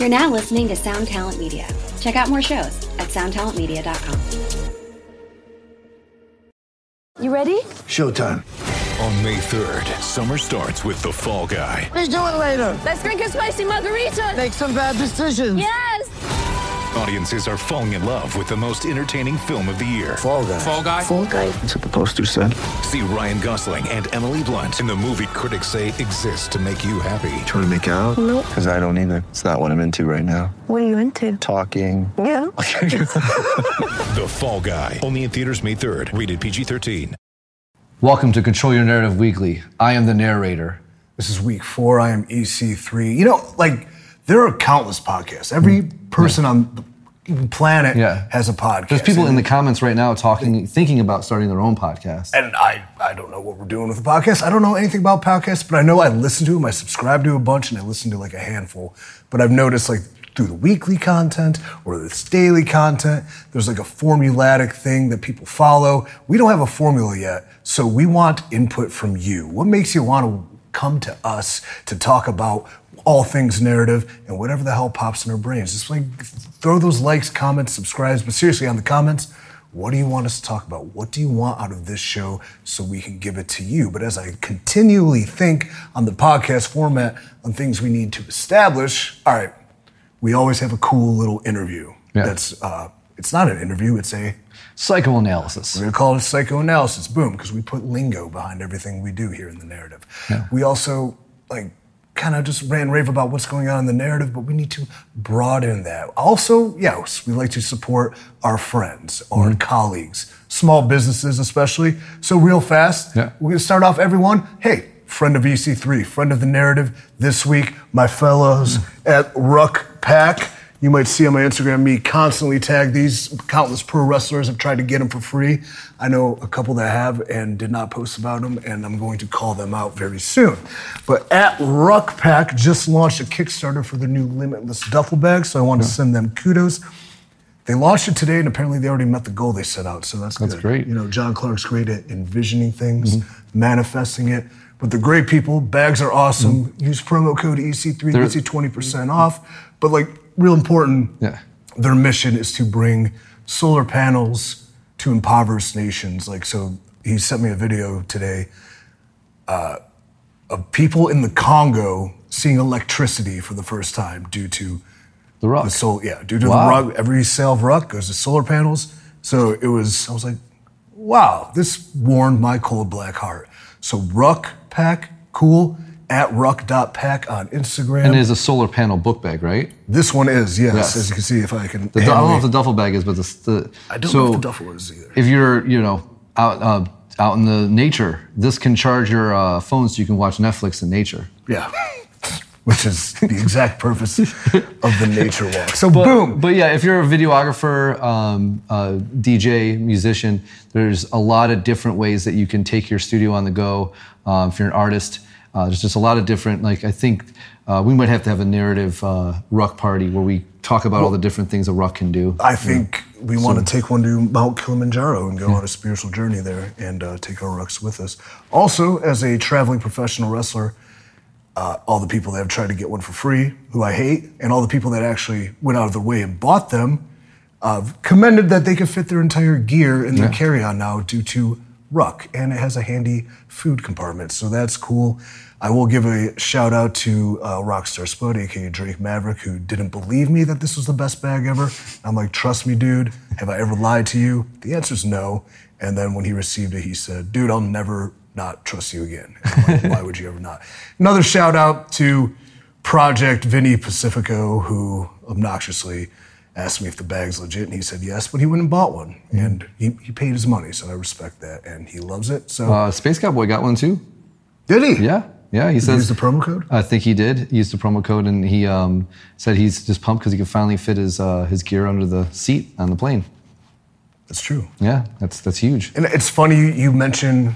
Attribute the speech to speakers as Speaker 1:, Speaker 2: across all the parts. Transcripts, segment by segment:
Speaker 1: You're now listening to Sound Talent Media. Check out more shows at soundtalentmedia.com.
Speaker 2: You ready?
Speaker 3: Showtime.
Speaker 4: On May 3rd, summer starts with The Fall Guy.
Speaker 3: Let's do it later.
Speaker 2: Let's drink a spicy margarita.
Speaker 3: Make some bad decisions.
Speaker 2: Yes.
Speaker 4: Audiences are falling in love with the most entertaining film of the year.
Speaker 3: Fall guy.
Speaker 4: Fall Guy.
Speaker 3: Fall guy. That's what the poster said.
Speaker 4: See Ryan Gosling and Emily Blunt in the movie critics say exists to make you happy.
Speaker 5: Trying to make it out?
Speaker 2: Nope.
Speaker 5: Because I don't either. It's not what I'm into right now.
Speaker 2: What are you into?
Speaker 5: Talking.
Speaker 2: Yeah.
Speaker 4: The Fall Guy. Only in theaters May 3rd. Rated PG-13.
Speaker 6: Welcome to Control Your Narrative Weekly. I am the narrator.
Speaker 7: This is week four. I am EC3. You know, like, there are countless podcasts. Every hmm. person on the planet
Speaker 6: Yeah.
Speaker 7: has a podcast.
Speaker 6: There's people in the comments right now talking, thinking about starting their own podcast.
Speaker 7: And I, I don't know what we're doing with the podcast. I don't know anything about podcasts, but I know I listen to them. I subscribe to a bunch, and I listen to like a handful. But I've noticed like through the weekly content or this daily content, there's like a formulatic thing that people follow. We don't have a formula yet, so we want input from you. What makes you want to come to us to talk about all things narrative and whatever the hell pops in our brains? Just like throw those likes, comments, subscribes, but seriously on the comments. What do you want us to talk about? What do you want out of this show so we can give it to you? But as I continually think on the podcast format on things we need to establish, all right, we always have a cool little interview.
Speaker 6: Yeah.
Speaker 7: That's uh, it's not an interview, it's a
Speaker 6: Psychoanalysis.
Speaker 7: we're gonna call it psychoanalysis. Boom, because we put lingo behind everything we do here in the narrative. Yeah. We also like kind of just ran rave about what's going on in the narrative, but we need to broaden that. Also, yes, we like to support our friends, our mm-hmm. colleagues, small businesses especially. So real fast,
Speaker 6: Yeah.
Speaker 7: we're gonna start off everyone. Hey, friend of EC3, friend of the narrative this week, my fellows mm. at Ruck Pack. You might see on my Instagram me constantly tag these countless pro wrestlers. I've tried to get them for free. I know a couple that have and did not post about them, and I'm going to call them out very soon. But at Ruck Pack just launched a Kickstarter for their new Limitless duffel bag, so I want to send them kudos. They launched it today, and apparently they already met the goal they set out. So that's,
Speaker 6: That's
Speaker 7: good.
Speaker 6: great.
Speaker 7: You know, John Clark's great at envisioning things, mm-hmm. manifesting it. But they're great people. Bags are awesome. Mm-hmm. Use promo code EC3
Speaker 6: They're-
Speaker 7: gets you 20% off. But like, real important,
Speaker 6: Yeah.
Speaker 7: their mission is to bring solar panels to impoverished nations. Like, so he sent me a video today uh, of people in the Congo seeing electricity for the first time due to
Speaker 6: The Rock.
Speaker 7: the sol- yeah, due to
Speaker 6: Wow.
Speaker 7: the ruck, every sale of ruck goes to solar panels. So it was, I was like, wow, this warmed my cold black heart. So Ruck Pack, cool, at ruck.pack on Instagram.
Speaker 6: And it is a solar panel book bag, right?
Speaker 7: this one is, yes,
Speaker 6: Yes.
Speaker 7: as you can see, if I can.
Speaker 6: The, I don't know if the duffel bag is, but the, the
Speaker 7: I don't
Speaker 6: so
Speaker 7: know if the duffel is either.
Speaker 6: if you're, you know, out uh, out in the nature, this can charge your uh, phone so you can watch Netflix in nature.
Speaker 7: Yeah. Which is the exact purpose of the nature walk. So,
Speaker 6: But,
Speaker 7: boom.
Speaker 6: But yeah, if you're a videographer, um, uh, DJ, musician, there's a lot of different ways that you can take your studio on the go. Um, if you're an artist, uh, there's just a lot of different. Like I think uh, we might have to have a narrative uh, ruck party where we talk about all the different things a ruck can do.
Speaker 7: I think we want to take one to Mount Kilimanjaro and go on a spiritual journey there and uh, take our rucks with us. Also, as a traveling professional wrestler, uh, all the people that have tried to get one for free, who I hate, and all the people that actually went out of their way and bought them, uh, commended that they could fit their entire gear in their
Speaker 6: Yeah.
Speaker 7: carry-on now due to Ruck, and it has a handy food compartment, so that's cool. I will give a shout out to uh, Rockstar Spud, aka Drake Maverick, who didn't believe me that this was the best bag ever. I'm like, trust me, dude. Have I ever lied to you? The answer is no. And then when he received it, he said, dude, I'll never not trust you again. Like, Why would you ever not? Another shout out to Project Vinny Pacifico, who obnoxiously asked me if the bag's legit, and he said yes, but he went and bought one, and he, he paid his money, so I respect that, and he loves it. So
Speaker 6: Uh, Space Cowboy got one too.
Speaker 7: did he?
Speaker 6: Yeah, yeah. He says
Speaker 7: the promo code?
Speaker 6: I think he did. He used the promo code, and he um, said he's just pumped because he could finally fit his uh, his gear under the seat on the plane.
Speaker 7: That's true.
Speaker 6: Yeah, that's that's huge.
Speaker 7: And it's funny you, you mention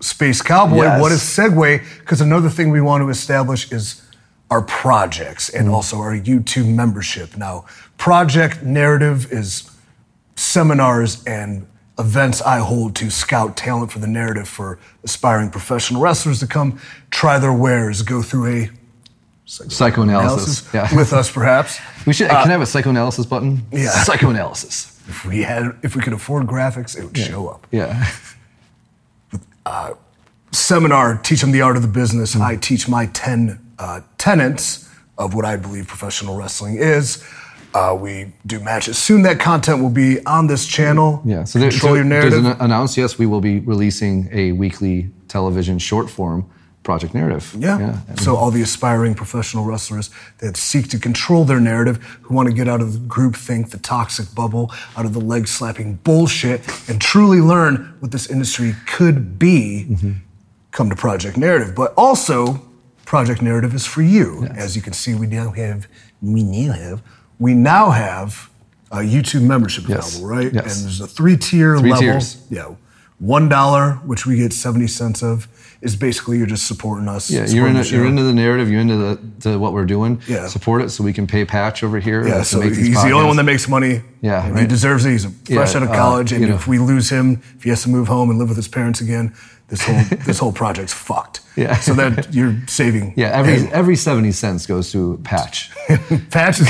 Speaker 7: Space Cowboy.
Speaker 6: Yes.
Speaker 7: What is segue? Because another thing we want to establish is our projects and also our YouTube membership. Now, project narrative is seminars and events I hold to scout talent for the narrative for aspiring professional wrestlers to come try their wares, go through a
Speaker 6: Psychoanalysis, yeah.
Speaker 7: with us, perhaps.
Speaker 6: We should. can I have a psychoanalysis button?
Speaker 7: yeah.
Speaker 6: Psychoanalysis.
Speaker 7: If we had, if we could afford graphics, it would show up.
Speaker 6: Yeah.
Speaker 7: Seminar, teach them the art of the business.
Speaker 6: Mm.
Speaker 7: I teach my ten uh, tenets of what I believe professional wrestling is. Uh, we do matches. Soon that content will be on this channel.
Speaker 6: Yeah. So, there,
Speaker 7: control
Speaker 6: so
Speaker 7: your narrative.
Speaker 6: there's an announced. Yes, we will be releasing a weekly television short form project narrative.
Speaker 7: Yeah. So all the aspiring professional wrestlers that seek to control their narrative, who want to get out of the groupthink, the toxic bubble, out of the leg slapping bullshit, and truly learn what this industry could be,
Speaker 6: Mm-hmm.
Speaker 7: come to Project Narrative. But also, Project Narrative is for you. As you can see, we now have, we now have, we now have a YouTube membership
Speaker 6: Yes.
Speaker 7: available, right?
Speaker 6: Yes.
Speaker 7: And there's a three-tier
Speaker 6: Three
Speaker 7: level.
Speaker 6: tiers.
Speaker 7: Yeah. One dollar, which we get seventy cents of, is basically you're just supporting us.
Speaker 6: Yeah, you're
Speaker 7: supporting
Speaker 6: in. A, you're into the narrative. You're into the to what we're doing.
Speaker 7: Yeah.
Speaker 6: Support it so we can pay Patch over here.
Speaker 7: Yeah, so he's the only one that makes money.
Speaker 6: Yeah,
Speaker 7: and he deserves it. He's fresh
Speaker 6: Yeah,
Speaker 7: out of
Speaker 6: uh,
Speaker 7: college, and
Speaker 6: you know.
Speaker 7: if we lose him, if he has to move home and live with his parents again, this whole this whole project's fucked.
Speaker 6: Yeah.
Speaker 7: So that you're saving.
Speaker 6: Yeah, every
Speaker 7: Hey,
Speaker 6: every seventy cents goes to Patch.
Speaker 7: Patch is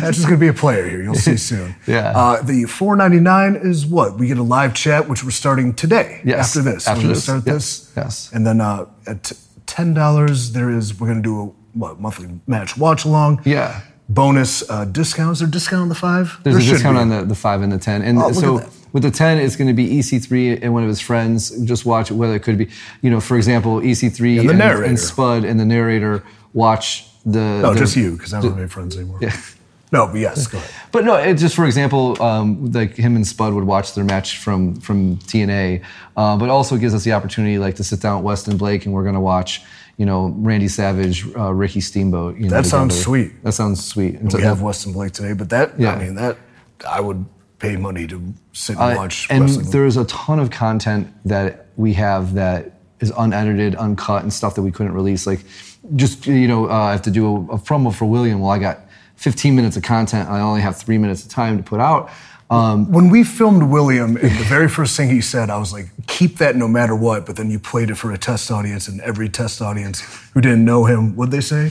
Speaker 7: Patch is going to be a player here. You'll see soon.
Speaker 6: Yeah.
Speaker 7: Uh, the 4.99 is what we get a live chat, which we're starting today.
Speaker 6: Yes,
Speaker 7: After this,
Speaker 6: after
Speaker 7: we're
Speaker 6: this,
Speaker 7: start
Speaker 6: yes,
Speaker 7: this.
Speaker 6: yes.
Speaker 7: And then uh, at ten dollars, there is we're going to do a what monthly match watch along.
Speaker 6: Yeah.
Speaker 7: Bonus uh, discounts. Is there a discount on the five?
Speaker 6: There's
Speaker 7: There
Speaker 6: a discount
Speaker 7: be.
Speaker 6: on the, the five and the ten, and
Speaker 7: Oh,
Speaker 6: so with the ten, it's going to be EC3 and one of his friends. Just watch. Whether it could be, you know, for example, EC3
Speaker 7: And
Speaker 6: and, and Spud and the narrator watch the.
Speaker 7: No,
Speaker 6: the-
Speaker 7: just you, because I don't have any friends anymore.
Speaker 6: Yeah.
Speaker 7: No, but yes, go ahead.
Speaker 6: But no, it just for example, um, like him and Spud would watch their match from from TNA, uh, but also gives us the opportunity like to sit down with Weston Blake and we're going to watch, you know, Randy Savage, uh, Ricky Steamboat. You know,
Speaker 7: That sounds
Speaker 6: together.
Speaker 7: sweet.
Speaker 6: That sounds sweet. And so
Speaker 7: we
Speaker 6: that-
Speaker 7: have Weston Blake today, but that
Speaker 6: Yeah.
Speaker 7: I mean that I would pay money to sit and
Speaker 6: Uh,
Speaker 7: watch
Speaker 6: and
Speaker 7: wrestling.
Speaker 6: there's a ton of content that we have that is unedited, uncut, and stuff that we couldn't release. Like, just you know, uh, I have to do a, a promo for William. Well, I got 15 minutes of content. I only have three minutes of time to put out. Um,
Speaker 7: when we filmed William, and the very first thing he said, I was like, "Keep that no matter what." But then you played it for a test audience, and every test audience who didn't know him, what'd they say?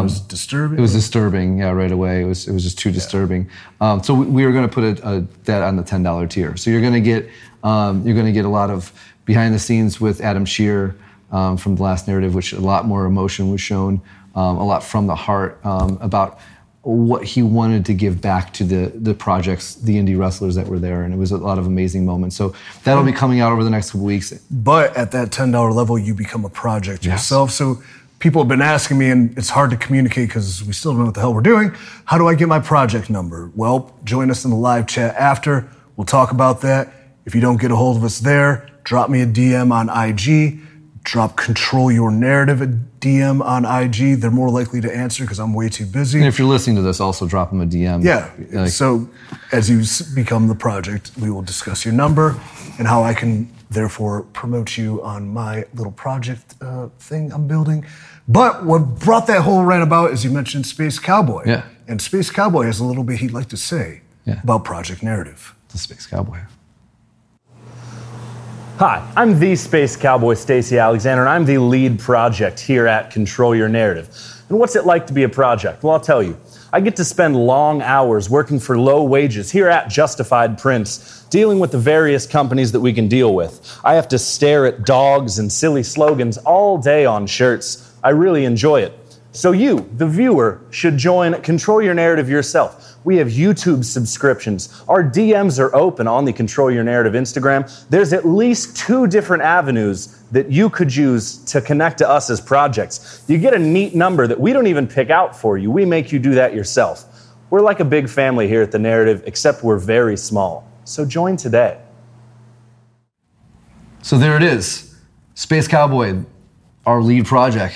Speaker 7: it was disturbing.
Speaker 6: Um, It was disturbing, yeah, right away. It was it was just too disturbing. Um, so we, we were going to put a, a, that on the ten dollar tier. So you're going to get um, you're going to get a lot of behind the scenes with Adam Scherr um, from the last narrative, which a lot more emotion was shown, um, a lot from the heart um, about what he wanted to give back to the the projects, the indie wrestlers that were there, and it was a lot of amazing moments. So that'll be coming out over the next couple weeks.
Speaker 7: But at that ten dollar level, you become a project
Speaker 6: Yes.
Speaker 7: yourself. So people have been asking me, and it's hard to communicate because we still don't know what the hell we're doing. How do I get my project number? Well, join us in the live chat after. We'll talk about that. If you don't get a hold of us there, drop me a DM on IG. Drop control your narrative a DM on IG. They're more likely to answer because I'm way too busy.
Speaker 6: And if you're listening to this, also drop them a DM.
Speaker 7: Yeah.
Speaker 6: Like-
Speaker 7: so as you become the project, we will discuss your number and how I can therefore promote you on my little project uh, thing I'm building. But what brought that whole rant about is you mentioned Space Cowboy.
Speaker 6: Yeah.
Speaker 7: And Space Cowboy has a little bit he'd like to say
Speaker 6: Yeah.
Speaker 7: about Project Narrative.
Speaker 6: the Space Cowboy.
Speaker 8: Hi, I'm the Space Cowboy Stacy Alexander, and I'm the lead project here at Control Your Narrative. And what's it like to be a project? Well, I'll tell you. I get to spend long hours working for low wages here at Justified Prints, dealing with the various companies that we can deal with. I have to stare at dogs and silly slogans all day on shirts. I really enjoy it. So, you, the viewer, should join Control Your Narrative yourself. We have YouTube subscriptions. Our DMs are open on the Control Your Narrative Instagram. There's at least two different avenues that you could use to connect to us as projects. You get a neat number that we don't even pick out for you, we make you do that yourself. We're like a big family here at The Narrative, except we're very small. So, join today.
Speaker 6: So there it is, Space Cowboy, our lead project.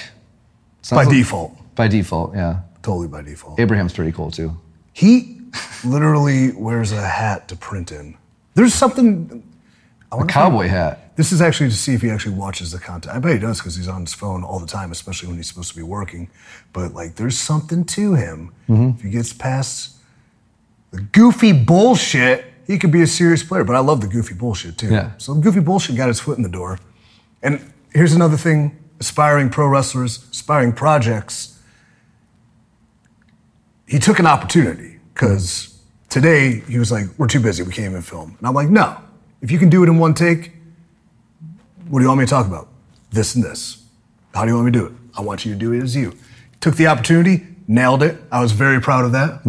Speaker 6: Sounds
Speaker 7: By
Speaker 6: like-
Speaker 7: default.
Speaker 6: By default, yeah.
Speaker 7: Totally by default.
Speaker 6: Abraham's pretty cool too.
Speaker 7: He literally wears a hat to print in. There's something.
Speaker 6: A cowboy hat.
Speaker 7: This is actually to see if he actually watches the content. I bet he does because he's on his phone all the time, especially when he's supposed to be working. But like, there's something to him.
Speaker 6: Mm-hmm.
Speaker 7: If he gets past the goofy bullshit, he could be a serious player. But I love the goofy bullshit too.
Speaker 6: Yeah.
Speaker 7: So goofy bullshit got his foot in the door. And here's another thing: aspiring pro wrestlers, aspiring projects. He took an opportunity because today he was like, "We're too busy. We can't even film." And I'm like, "No. If you can do it in one take, what do you want me to talk about? This and this. How do you want me to do it? I want you to do it as you." Took the opportunity, nailed it. I was very proud of that.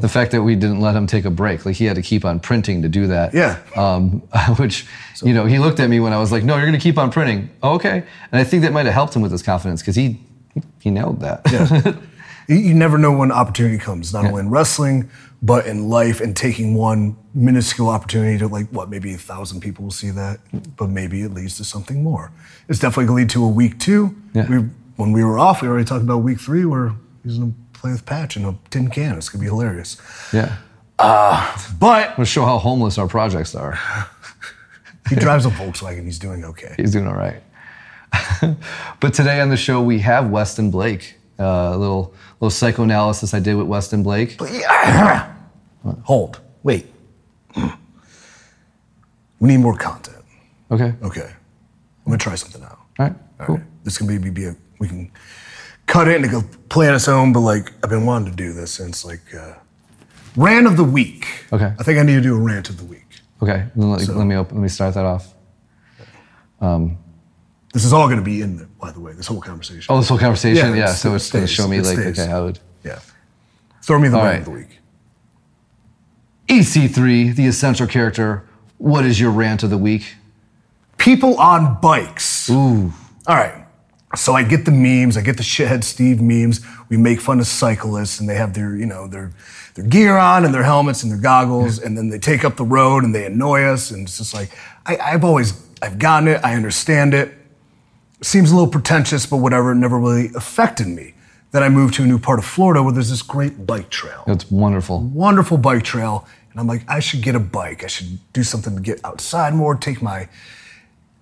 Speaker 6: The fact that we didn't let him take a break, like he had to keep on printing to do that.
Speaker 7: Yeah.
Speaker 6: Um, which, you know, he looked at me when I was like, "No, you're going to keep on printing." Oh, okay. And I think that might have helped him with his confidence because he, he he nailed that.
Speaker 7: You- You never know when opportunity comes, not only in wrestling, but in life, and taking one minuscule opportunity to, like, what, maybe a thousand people will see that, but maybe it leads to something more. It's definitely going to lead to a week two.
Speaker 6: Yeah.
Speaker 7: We, when we were off, we already talked about week three, where he's going to play with Patch in a tin can. It's going to be hilarious.
Speaker 6: yeah.
Speaker 7: Uh, but
Speaker 6: To show how homeless our projects are.
Speaker 7: he drives a Volkswagen. He's doing okay.
Speaker 6: He's doing all right. but today on the show we have Weston Blake. Uh, a little little psychoanalysis I did with Weston Blake.
Speaker 7: Hold. Wait. We need more content.
Speaker 6: Okay.
Speaker 7: Okay. I'm going to try something out.
Speaker 6: All right.
Speaker 7: All
Speaker 6: Cool.
Speaker 7: right. This can maybe be a we can cut it and go play on its own, but like I've been wanting to do this since like uh, rant of the week.
Speaker 6: Okay.
Speaker 7: I think I need to do a rant of the week.
Speaker 6: Okay. Then let,
Speaker 7: So-
Speaker 6: let me open, let me start that off.
Speaker 7: This is all going to be in there, by the way. This whole conversation.
Speaker 6: Oh, this whole conversation. Yeah.
Speaker 7: it's-
Speaker 6: so it's going to show me
Speaker 7: It
Speaker 6: like
Speaker 7: stays.
Speaker 6: okay how would
Speaker 7: Yeah. Throw me the
Speaker 6: All
Speaker 7: rant
Speaker 6: right.
Speaker 7: of the week.
Speaker 6: EC3 the essential character. What is your rant of the week?
Speaker 7: People on bikes.
Speaker 6: Ooh.
Speaker 7: All right. So I get the memes, I get the shithead Steve memes. We make fun of cyclists and they have their, you know, their their gear on and their helmets and their goggles, and then they take up the road and they annoy us. And it's just like I, I've always I've gotten it, I understand it. Seems a little pretentious, but whatever, it never really affected me. Then I moved to a new part of Florida where there's this great bike trail
Speaker 6: It's wonderful.
Speaker 7: wonderful bike trail. And I'm like, I should get a bike. I should do something to get outside more, take my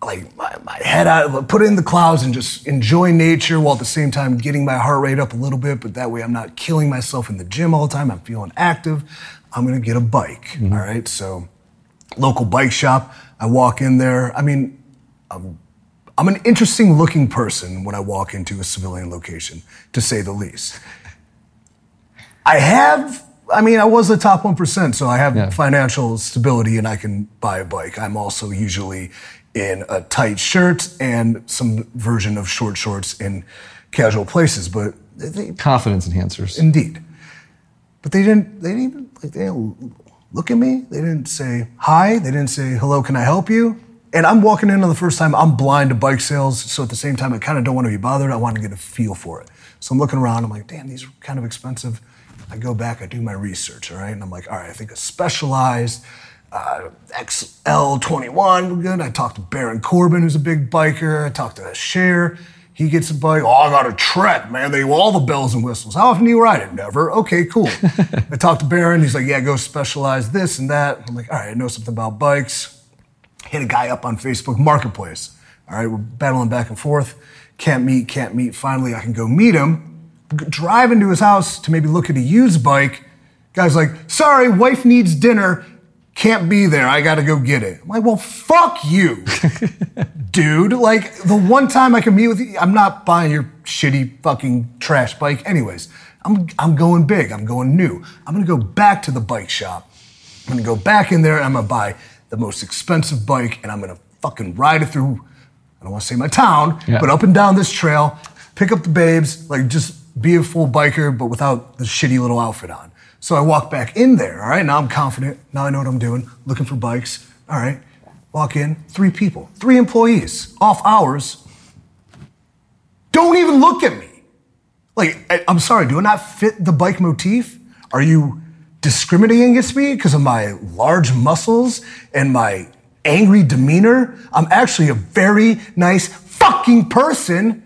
Speaker 7: like my, my head out, put it in the clouds and just enjoy nature while at the same time getting my heart rate up a little bit. But that way I'm not killing myself in the gym all the time. I'm feeling active. I'm gonna get a bike. Mm-hmm. all right. So local bike shop. I walk in there. I mean, I'm, I'm an interesting looking person when I walk into a civilian location, to say the least. I have, I mean, I was the top 1%, so I have
Speaker 6: Yeah.
Speaker 7: financial stability and I can buy a bike. I'm also usually in a tight shirt and some version of short shorts in casual places, but they,
Speaker 6: Confidence enhancers.
Speaker 7: indeed. But they didn't, they didn't even, like, they didn't look at me. They didn't say hi. They didn't say, hello, can I help you? And I'm walking in on the first time. I'm blind to bike sales. So at the same time, I kind of don't want to be bothered. I want to get a feel for it. So I'm looking around. I'm like, damn, these are kind of expensive. I go back, I do my research, all right? And I'm like, all right, I think a specialized uh, XL21 would be good. I talked to Baron Corbin, who's a big biker. I talked to Scherr. He gets a bike. Oh, I got a Trek, man. They all the bells and whistles. How often do you ride it? Never. Okay, cool. I talked to Baron. He's like, yeah, go specialize this and that. I'm like, all right, I know something about bikes. Hit a guy up on Facebook Marketplace. All right, we're battling back and forth. Can't meet, can't meet. Finally, I can go meet him. Drive into his house to maybe look at a used bike. Guy's like, sorry, wife needs dinner. Can't be there. I got to go get it. I'm like, well, fuck you, dude. Like, the one time I can meet with you, I'm not buying your shitty fucking trash bike. Anyways, I'm, I'm going big. I'm going new. I'm going to go back to the bike shop. I'm gonna go back in there and I'm gonna buy the most expensive bike and I'm gonna fucking ride it through, I don't wanna say my town,
Speaker 6: Yeah.
Speaker 7: but up and down this trail, pick up the babes, like just be a full biker, but without the shitty little outfit on. So I walk back in there, all right? Now I'm confident. Now I know what I'm doing, looking for bikes. All right. Walk in, three people, three employees, off hours. Don't even look at me. Like, I, I'm sorry, do I not fit the bike motif? Are you discriminating against me because of my large muscles and my angry demeanor? I'm actually a very nice fucking person.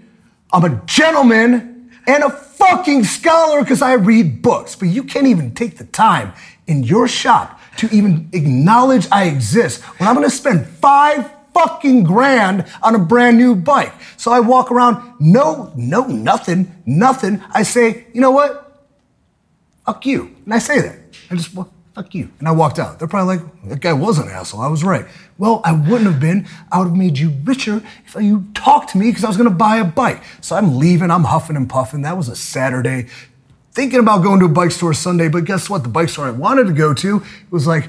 Speaker 7: I'm a gentleman and a fucking scholar because I read books. But you can't even take the time in your shop to even acknowledge I exist when I'm gonna spend five fucking grand on a brand new bike. So I walk around, no, no, nothing, nothing. I say, you know what? Fuck you. And I say that. I just, well, fuck you. And I walked out. They're probably like, that guy was an asshole. I was right. Well, I wouldn't have been. I would have made you richer if you talked to me because I was going to buy a bike. So I'm leaving. I'm huffing and puffing. That was a Saturday. thinking about going to a bike store Sunday, but guess what? The bike store I wanted to go to was like,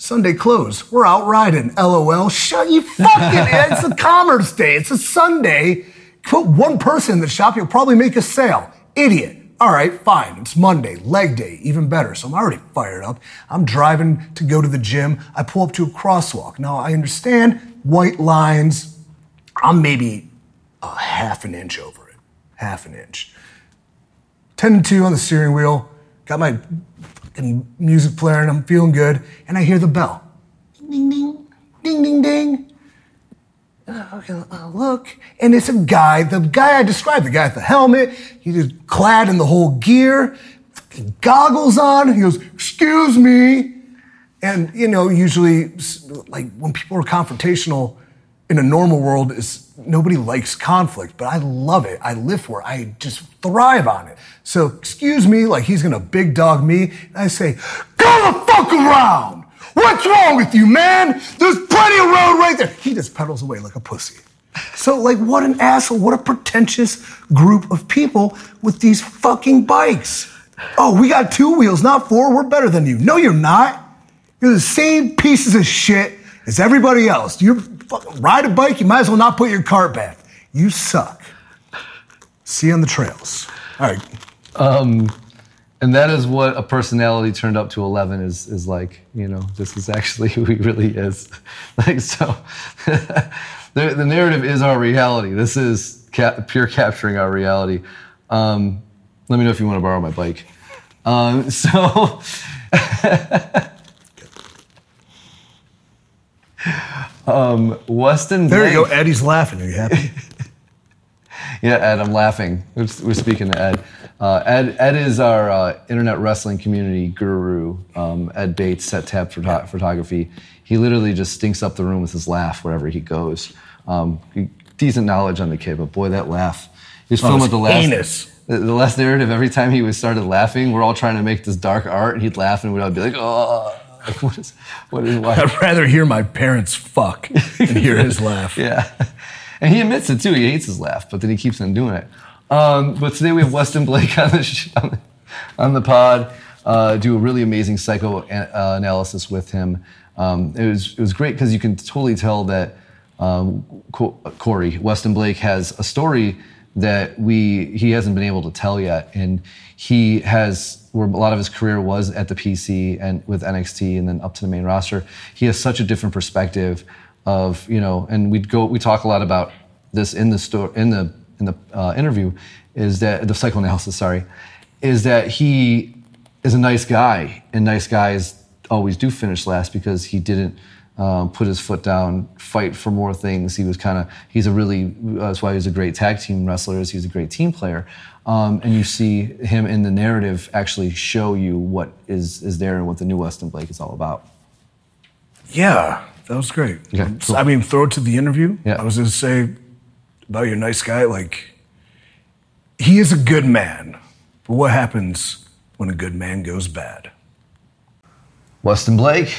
Speaker 7: Sunday closed. We're out riding. LOL. Shut you fucking. it's a commerce day. It's a Sunday. Put one person in the shop, you'll probably make a sale. Idiot. All right, fine. It's Monday, leg day, even better. So I'm already fired up. I'm driving to go to the gym. I pull up to a crosswalk. Now I understand white lines. I'm maybe a half an inch over it. Half an inch. 10 to 2 on the steering wheel. Got my music player and I'm feeling good. And I hear the bell. Ding, ding, ding, ding, ding. Uh, okay, uh, look, and it's a guy, the guy I described, the guy with the helmet, he's clad in the whole gear, goggles on. He goes, Excuse me. And, you know, usually, like, when people are confrontational in a normal world, is nobody likes conflict, but I love it. I live for it. I just thrive on it. So, excuse me, like he's gonna big dog me. And I say, Go the fuck around! What's wrong with you, man? There's plenty of road right there. He just pedals away like a pussy. So, like, what an asshole, what a pretentious group of people with these fucking bikes. Oh, we got two wheels, not four. We're better than you. No, you're not. You're the same pieces of shit as everybody else. You ride a bike, you might as well not put your cart back. You suck. See you on the trails. All right.
Speaker 6: Um, and that is what a personality turned up to 11 is, is like, you know, this is actually who he really is. like, so the, the narrative is our reality. This is ca- pure capturing our reality. Um, let me know if you want to borrow my bike. Um, so, um, Weston.
Speaker 7: There you go. Eddie's laughing. Are you happy?
Speaker 6: Yeah, Ed, I'm laughing. We're, we're speaking to Ed. Uh, Ed, Ed is our uh, internet wrestling community guru. Um, Ed Bates, Set Tap photo- Photography. He literally just stinks up the room with his laugh wherever he goes. Um, decent knowledge on the kid, but boy, that laugh. He was
Speaker 7: Oh,
Speaker 6: filming the last.
Speaker 7: heinous.
Speaker 6: The, the last narrative, every time he was started laughing, we're all trying to make this dark art, and he'd laugh, and we'd all be like, "Oh, like, what is, what is, why?"
Speaker 7: I'd rather hear my parents fuck than hear his laugh.
Speaker 6: Yeah. And he admits it too. He hates his laugh, but then he keeps on doing it. Um, but today we have Weston Blake on the, sh- on the, on the pod. Uh, do a really amazing psychoanalysis with him. Um, it was it was great because you can totally tell that um, Co- Corey Weston Blake has a story that we he hasn't been able to tell yet, and he has where a lot of his career was at the PC and with NXT, and then up to the main roster. He has such a different perspective of you know, and we'd go we talk a lot about this in the store in the in the uh, interview, is that the psychoanalysis sorry, is that he is a nice guy, and nice guys always do finish last because he didn't um, put his foot down, fight for more things. He was kind of he's a really that's why he's a great tag team wrestler. Is he's a great team player, um, and you see him in the narrative actually show you what is is there and what the new Weston Blake is all about.
Speaker 7: Yeah, that was great.
Speaker 6: Okay, cool.
Speaker 7: I mean, throw it to the interview.
Speaker 6: Yeah.
Speaker 7: I was going to say about your nice guy, like, he is a good man. But what happens when a good man goes bad?
Speaker 6: Weston Blake,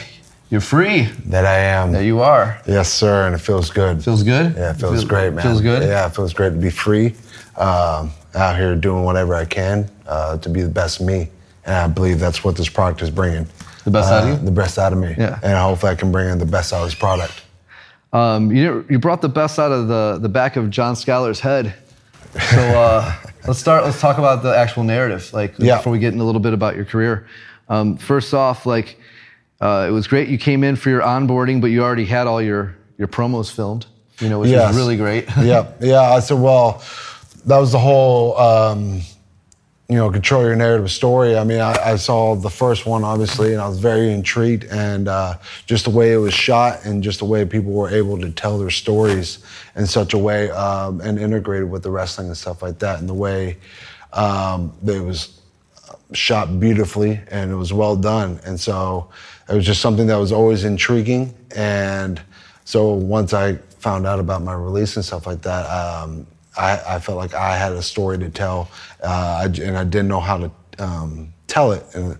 Speaker 6: you're free.
Speaker 5: That I am.
Speaker 6: That you are.
Speaker 5: Yes, sir, and it feels good.
Speaker 6: Feels good.
Speaker 5: Yeah, it feels
Speaker 6: Feel-
Speaker 5: great, man.
Speaker 6: Feels good.
Speaker 5: Yeah, it feels great to be free, um, out here doing whatever I can uh, to be the best me. And I believe that's what this product is bringing.
Speaker 6: The best out of
Speaker 5: Uh,
Speaker 6: you?
Speaker 5: The best out of me.
Speaker 6: Yeah.
Speaker 5: And hopefully I can bring in the best out of this product.
Speaker 6: Um, you, you brought the best out of the, the back of John Skylar's head. So uh, let's start. Let's talk about the actual narrative. Like
Speaker 5: Yeah.
Speaker 6: before we get in a little bit about your career. Um, first off, like uh, it was great. You came in for your onboarding, but you already had all your your promos filmed. You know, which
Speaker 5: Yes.
Speaker 6: was really great.
Speaker 5: yeah, yeah. I said, well, that was the whole, um, you know, control your narrative story. I mean, I, I saw the first one, obviously, and I was very intrigued, and uh, just the way it was shot, and just the way people were able to tell their stories in such a way, um, and integrated with the wrestling and stuff like that, and the way um, it was shot beautifully and it was well done. And so it was just something that was always intriguing. And so once I found out about my release and stuff like that, um, I, I felt like I had a story to tell, uh, I- and I didn't know how to um, tell it. And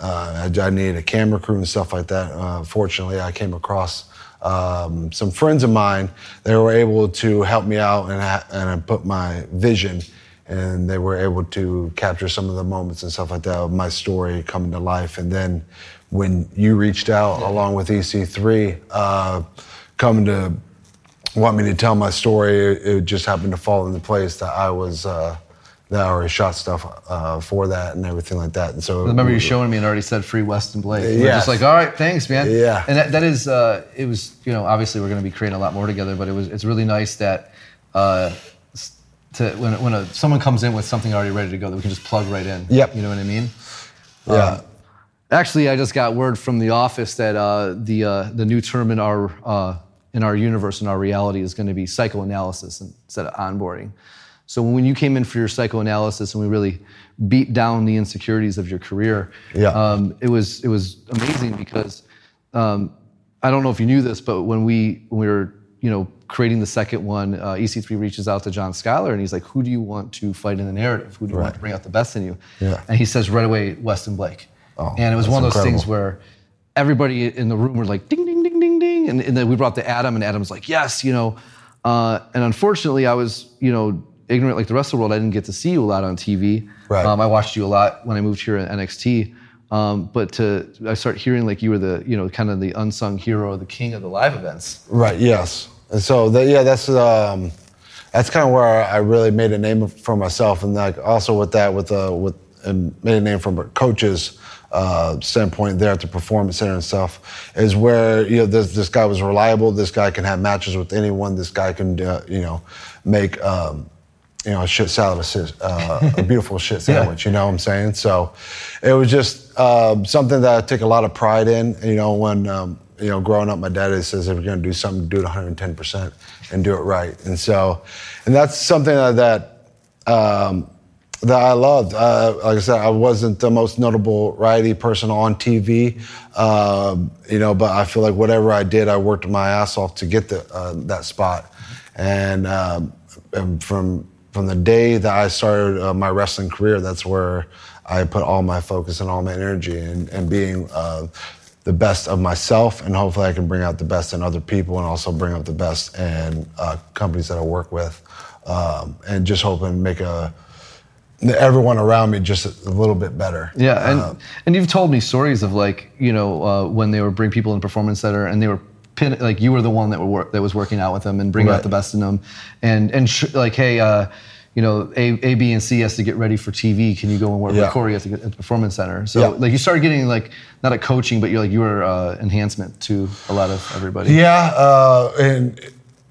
Speaker 5: uh, I, I needed a camera crew and stuff like that. Uh, fortunately, I came across um, some friends of mine. They were able to help me out, and I, and I put my vision and they were able to capture some of the moments and stuff like that of my story coming to life. And then when you reached out along with EC3, uh, coming to want me to tell my story, it, just happened to fall into place that I was. Uh, that I already shot stuff uh, for that and everything like that. And so
Speaker 6: I remember you showing me and already said free Weston Blake. We We're just like, all right, thanks, man.
Speaker 5: Yeah.
Speaker 6: And that, that is, uh, it was, you know, obviously we're going to be creating a lot more together, but it was, it's really nice that, uh, to when when a, someone comes in with something already ready to go, that we can just plug right in.
Speaker 5: Yep.
Speaker 6: You know what I mean?
Speaker 5: Yeah.
Speaker 6: Uh, actually, I just got word from the office that uh, the uh, the new term in our uh, in our universe and our reality is going to be psychoanalysis instead of onboarding. So when you came in for your psychoanalysis and we really beat down the insecurities of your career,
Speaker 5: Yeah.
Speaker 6: um, it was it was amazing because um, I don't know if you knew this, but when we when we were you know creating the second one, uh, EC3 reaches out to John Schuyler and he's like, "Who do you want to fight in the narrative? Who do you want to bring out the best in you?"
Speaker 5: Yeah.
Speaker 6: And he says right away, Weston Blake.
Speaker 5: Oh,
Speaker 6: and it was one of those things where everybody in the room were like, "Ding, ding, ding, ding, ding," and, and then we brought the Adam, and Adam's like, "Yes," you know. Uh, and unfortunately, I was you know ignorant like the rest of the world. I didn't get to see you a lot on TV.
Speaker 5: Right.
Speaker 6: Um, I watched you a lot when I moved here at NXT. Um, but to I start hearing like you were the you know kind of the unsung hero, the king of the live events.
Speaker 5: Right. Yes. And so that, yeah, that's um, that's kind of where I really made a name for myself, and like also with that, with uh, with and made a name from coaches uh, standpoint there at the performance center and stuff is where you know this this guy was reliable. This guy can have matches with anyone. This guy can uh, you know make. Um, you know, a shit salad, assist, uh, a beautiful shit sandwich. You know what I'm saying? So, it was just um, something that I take a lot of pride in. You know, when um, you know, growing up, my dad says if you're going to do something, do it 110 percent and do it right. And so, and that's something that that, um, that I loved. Uh, like I said, I wasn't the most notable righty person on TV, um, you know, but I feel like whatever I did, I worked my ass off to get the, uh, that spot. And, um, and from from the day that I started uh, my wrestling career, that's where I put all my focus and all my energy and, and being uh, the best of myself, and hopefully I can bring out the best in other people and also bring out the best in uh, companies that I work with, um, and just hoping make a everyone around me just a little bit better.
Speaker 6: Yeah, and
Speaker 5: Uh,
Speaker 6: and you've told me stories of like you know uh, when they would bring people in performance center and they were pin like you were the one that were work, that was working out with them and bringing out the best in them, and and sh- like hey. Uh, you know, A, A, B, and C has to get ready for TV. Can you go and work
Speaker 5: Yeah.
Speaker 6: with Corey at the, at the performance center? So,
Speaker 5: Yeah.
Speaker 6: like, you started getting like not a coaching, but you're like you were uh, enhancement to a lot of everybody.
Speaker 5: Yeah, uh, and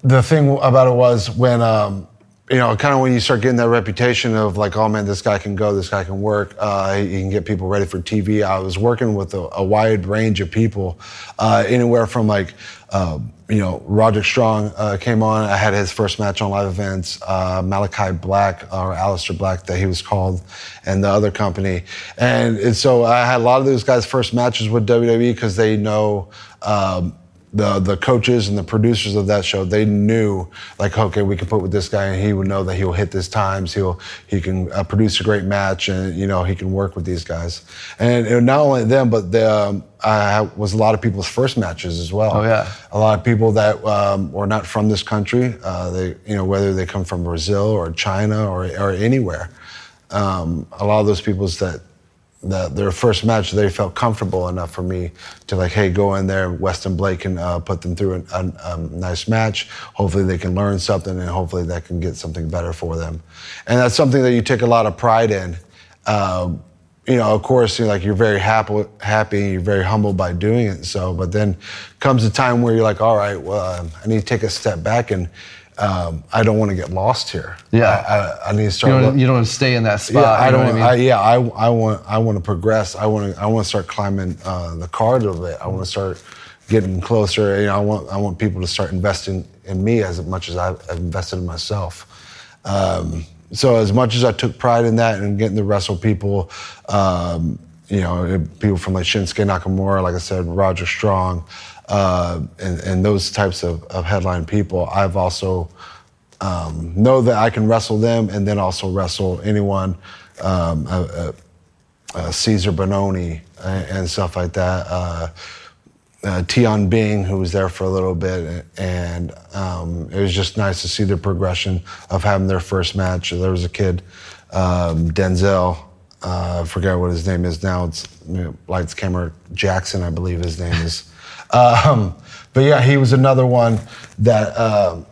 Speaker 5: the thing about it was when um, you know, kind of when you start getting that reputation of like, oh man, this guy can go, this guy can work, uh, can get people ready for TV. I was working with a, a wide range of people, uh, anywhere from like. Uh, you know, Roderick Strong uh, came on. I had his first match on live events. Uh, Malachi Black or Aleister Black, that he was called, and the other company. And, and so I had a lot of those guys' first matches with WWE because they know um, the the coaches and the producers of that show. They knew like, okay, we can put with this guy, and he would know that he'll hit his times. He'll he can uh, produce a great match, and you know he can work with these guys. And, and not only them, but the, um, I was a lot of people's first matches as well.
Speaker 6: Oh, yeah.
Speaker 5: a lot of people that um, were not from this country. Uh, they you know whether they come from Brazil or China or or anywhere. Um, a lot of those people's that that their first match, they felt comfortable enough for me to like, hey, go in there. Weston Blake can uh, put them through an, a, a nice match. Hopefully, they can learn something, and hopefully, that can get something better for them. And that's something that you take a lot of pride in. Um, you know, of course, you're like you're very happy, happy, you're very humbled by doing it. So, but then comes a time where you're like, all right, well, um, I need to take a step back, and um, I don't want to get lost here.
Speaker 6: Yeah.
Speaker 5: I, I, I need to
Speaker 6: You
Speaker 5: start.
Speaker 6: don't,
Speaker 5: look-
Speaker 6: you don't want to stay in that spot.
Speaker 5: yeah, I don't. I
Speaker 6: I
Speaker 5: yeah, I, I want I want to progress. I want to I want to start climbing uh, the card a little bit. I want to start getting closer. You know, I want I want people to start investing in me as much as I've invested in myself. Um, so as much as I took pride in that and getting to wrestle people, um, you know, people from like Shinsuke Nakamura, like I said, Roger Strong, uh, and, and those types of, of headline people, I've also um, know that I can wrestle them and then also wrestle anyone, um, uh, uh, Cesar Bononi and, and stuff like that. Uh, uh, Tian Bing, who was there for a little bit, and um, it was just nice to see the progression of having their first match. There was a kid, um, Denzel. Uh, I forget what his name is now. It's you know, Lights Camera Jackson, I believe his name is. Um, but yeah, he was another one that um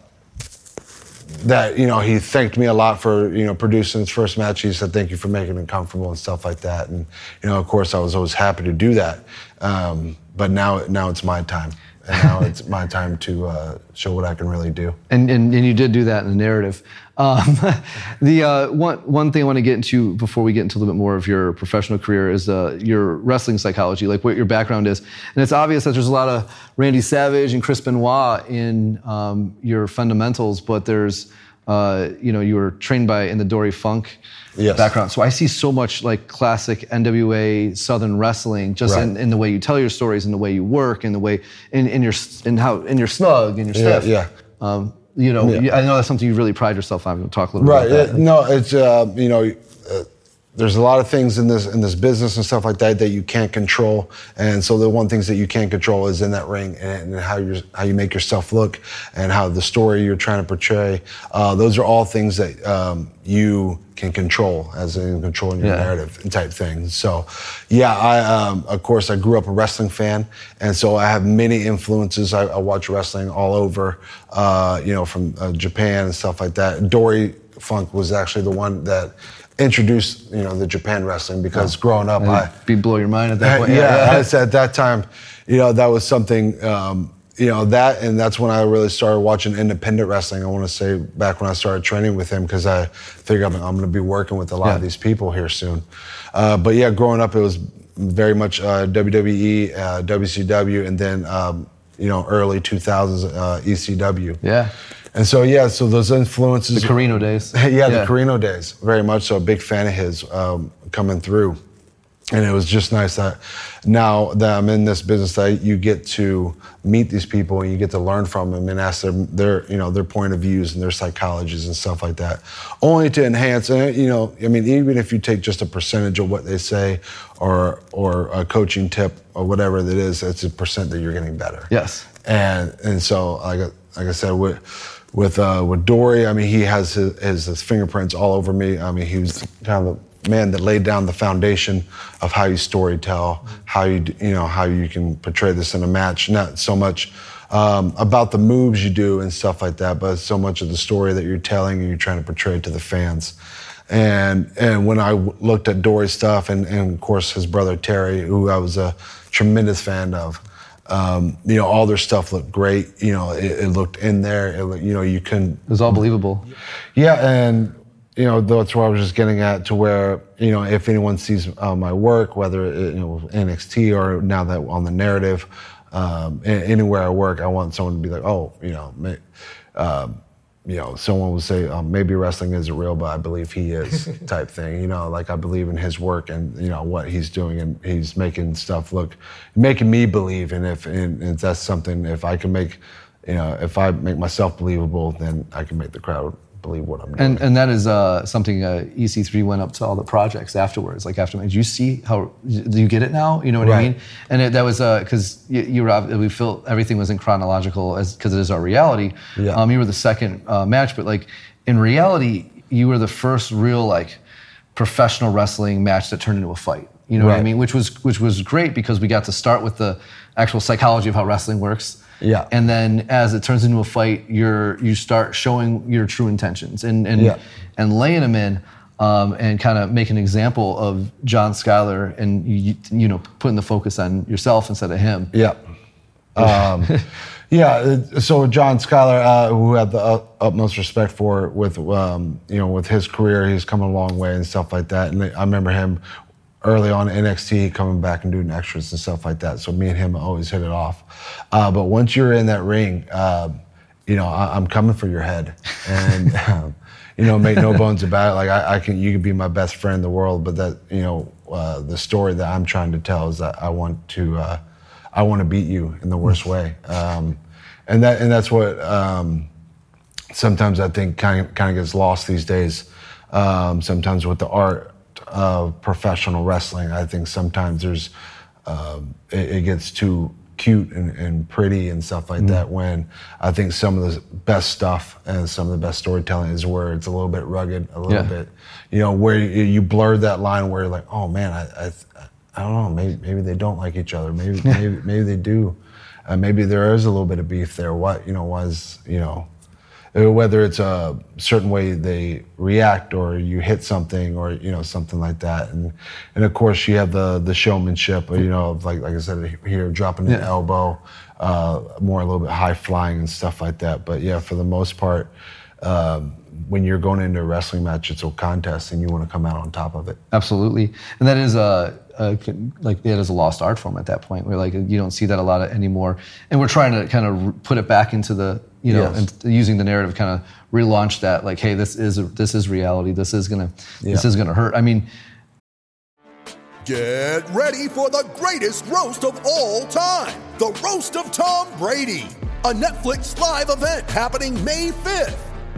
Speaker 5: that you know he thanked me a lot for you know producing his first match. He said thank you for making him comfortable and stuff like that. And you know, of course, I was always happy to do that. Um, but now now it's my time, and now it's my time to uh, show what I can really do.
Speaker 6: And, and, and you did do that in the narrative. Um, the uh, one, one thing I want to get into before we get into a little bit more of your professional career is uh, your wrestling psychology, like what your background is. And it's obvious that there's a lot of Randy Savage and Chris Benoit in um, your fundamentals, but there's, uh, you know, you were trained by in the Dory Funk
Speaker 5: Yes.
Speaker 6: background. So I see so much like classic NWA Southern wrestling, just
Speaker 5: Right.
Speaker 6: in, in the way you tell your stories, in the way you work, in the way in, in your in how in your snug and your
Speaker 5: Yeah,
Speaker 6: stuff.
Speaker 5: yeah.
Speaker 6: Um, you know,
Speaker 5: Yeah.
Speaker 6: I know that's something you really pride yourself on. We'll talk a little
Speaker 5: Right.
Speaker 6: bit about that.
Speaker 5: no, it's uh, you know, uh, there's a lot of things in this in this business and stuff like that that you can't control, and so the one things that you can't control is in that ring and, and how you how you make yourself look and how the story you're trying to portray. Uh, those are all things that um, you can control as in controlling your
Speaker 6: Yeah.
Speaker 5: narrative and type thing. So, yeah, I um, of course I grew up a wrestling fan, and so I have many influences. I, I watch wrestling all over, uh, you know, from uh, Japan and stuff like that. Dory Funk was actually the one that introduced you know the Japan wrestling because growing up, I
Speaker 6: be blow your mind at that point.
Speaker 5: yeah, I said at that time, you know, that was something, um, you know, that, and that's when I really started watching independent wrestling. I want to say back when I started training with him because I figured I'm, I'm going to be working with a lot of these people here soon. Uh, but yeah, growing up, it was very much uh, WWE, uh, WCW, and then, um, you know, early 2000s uh, ECW.
Speaker 6: Yeah.
Speaker 5: And so, yeah, so those influences.
Speaker 6: The Carino days.
Speaker 5: yeah, the Carino days. Very much so. A big fan of his um, coming through. And it was just nice that now that I'm in this business, that you get to meet these people and you get to learn from them and ask them their, you know, their point of views and their psychologies and stuff like that. Only to enhance, and you know, I mean, even if you take just a percentage of what they say, or or a coaching tip or whatever that is, it's a percent that you're getting better.
Speaker 6: Yes.
Speaker 5: And and so like I- like I said with with uh, with Dory, I mean he has his, his his fingerprints all over me. I mean he was kind of the man that laid down the foundation of how you story tell, how you you know how you can portray this in a match. Not so much um, about the moves you do and stuff like that, but so much of the story that you're telling and you're trying to portray to the fans. And and when I w- looked at Dory's stuff, and, and of course his brother Terry, who I was a tremendous fan of, um, you know, all their stuff looked great. You know, it, it looked in there. It, looked- you know, you couldn't.
Speaker 6: It was all believable.
Speaker 5: Yeah, and you know that's where I was just getting at to where you know if anyone sees uh, my work, whether it, you know NXT or now that on the narrative, um, anywhere I work, I want someone to be like, oh, you know, um, you know, someone would say um, maybe wrestling isn't real, but I believe he is, type thing. You know, like I believe in his work and you know what he's doing, and he's making stuff look, making me believe. And if and if that's something, if I can make, you know, if I make myself believable, then I can make the crowd believe what I'm doing.
Speaker 6: And and that is uh, something uh, EC3 went up to all the projects afterwards. Like after, do you see how do you get it now? You know what I mean? And it, that was because you, you were we felt everything was in chronological as because it is our reality.
Speaker 5: Yeah.
Speaker 6: Um, you were the second uh, match, but like in reality, you were the first real like professional wrestling match that turned into a fight. You know what I mean? Which was which was great because we got to start with the actual psychology of how wrestling works.
Speaker 5: Yeah.
Speaker 6: And then as it turns into a fight, you're you start showing your true intentions and and
Speaker 5: Yeah.
Speaker 6: and laying them in. Um, and kind of make an example of John Schuyler and you, you know putting the focus on yourself instead of him.
Speaker 5: Yeah. Um, yeah. uh, So John Schuyler, uh, who had the uh, utmost respect for with um, you know with his career, he's come a long way and stuff like that. And I remember him early on NXT coming back and doing extras and stuff like that. So me and him always hit it off. Uh, but once you're in that ring, uh, you know I, I'm coming for your head and. Um, you know, make no bones about it. Like I, I can, you can be my best friend in the world, but that, you know, uh, the story that I'm trying to tell is that I want to, uh, I want to beat you in the worst way, um, and that, and that's what um, sometimes I think kind of, kind of gets lost these days. Um, sometimes with the art of professional wrestling, I think sometimes there's, um, it, it gets too cute and, and pretty and stuff like that. When I think some of the best stuff and some of the best storytelling is where it's a little bit rugged, a little
Speaker 6: Yeah.
Speaker 5: bit, you know, where you, you blur that line where you're like, oh man, I, I, I don't know, maybe maybe they don't like each other, maybe maybe maybe they do, uh, maybe there is a little bit of beef there. What you know was you know. Uh, Whether it's a certain way they react, or you hit something, or you know something like that, and and of course you have the the showmanship, you know, of like like I said here, dropping an
Speaker 6: Yeah.
Speaker 5: elbow, uh, more a little bit high flying and stuff like that. But yeah, for the most part, um, when you're going into a wrestling match, it's a contest, and you want to come out on top of it.
Speaker 6: Absolutely, and that is a, a like it is a lost art form at that point. Where like you don't see that a lot anymore, and we're trying to kind of put it back into the you know
Speaker 5: Yes.
Speaker 6: and using the narrative kind of relaunch that like hey this is this is reality this is gonna this is gonna hurt. I mean
Speaker 9: Get ready for the greatest roast of all time the Roast of Tom Brady, a Netflix live event happening May 5th.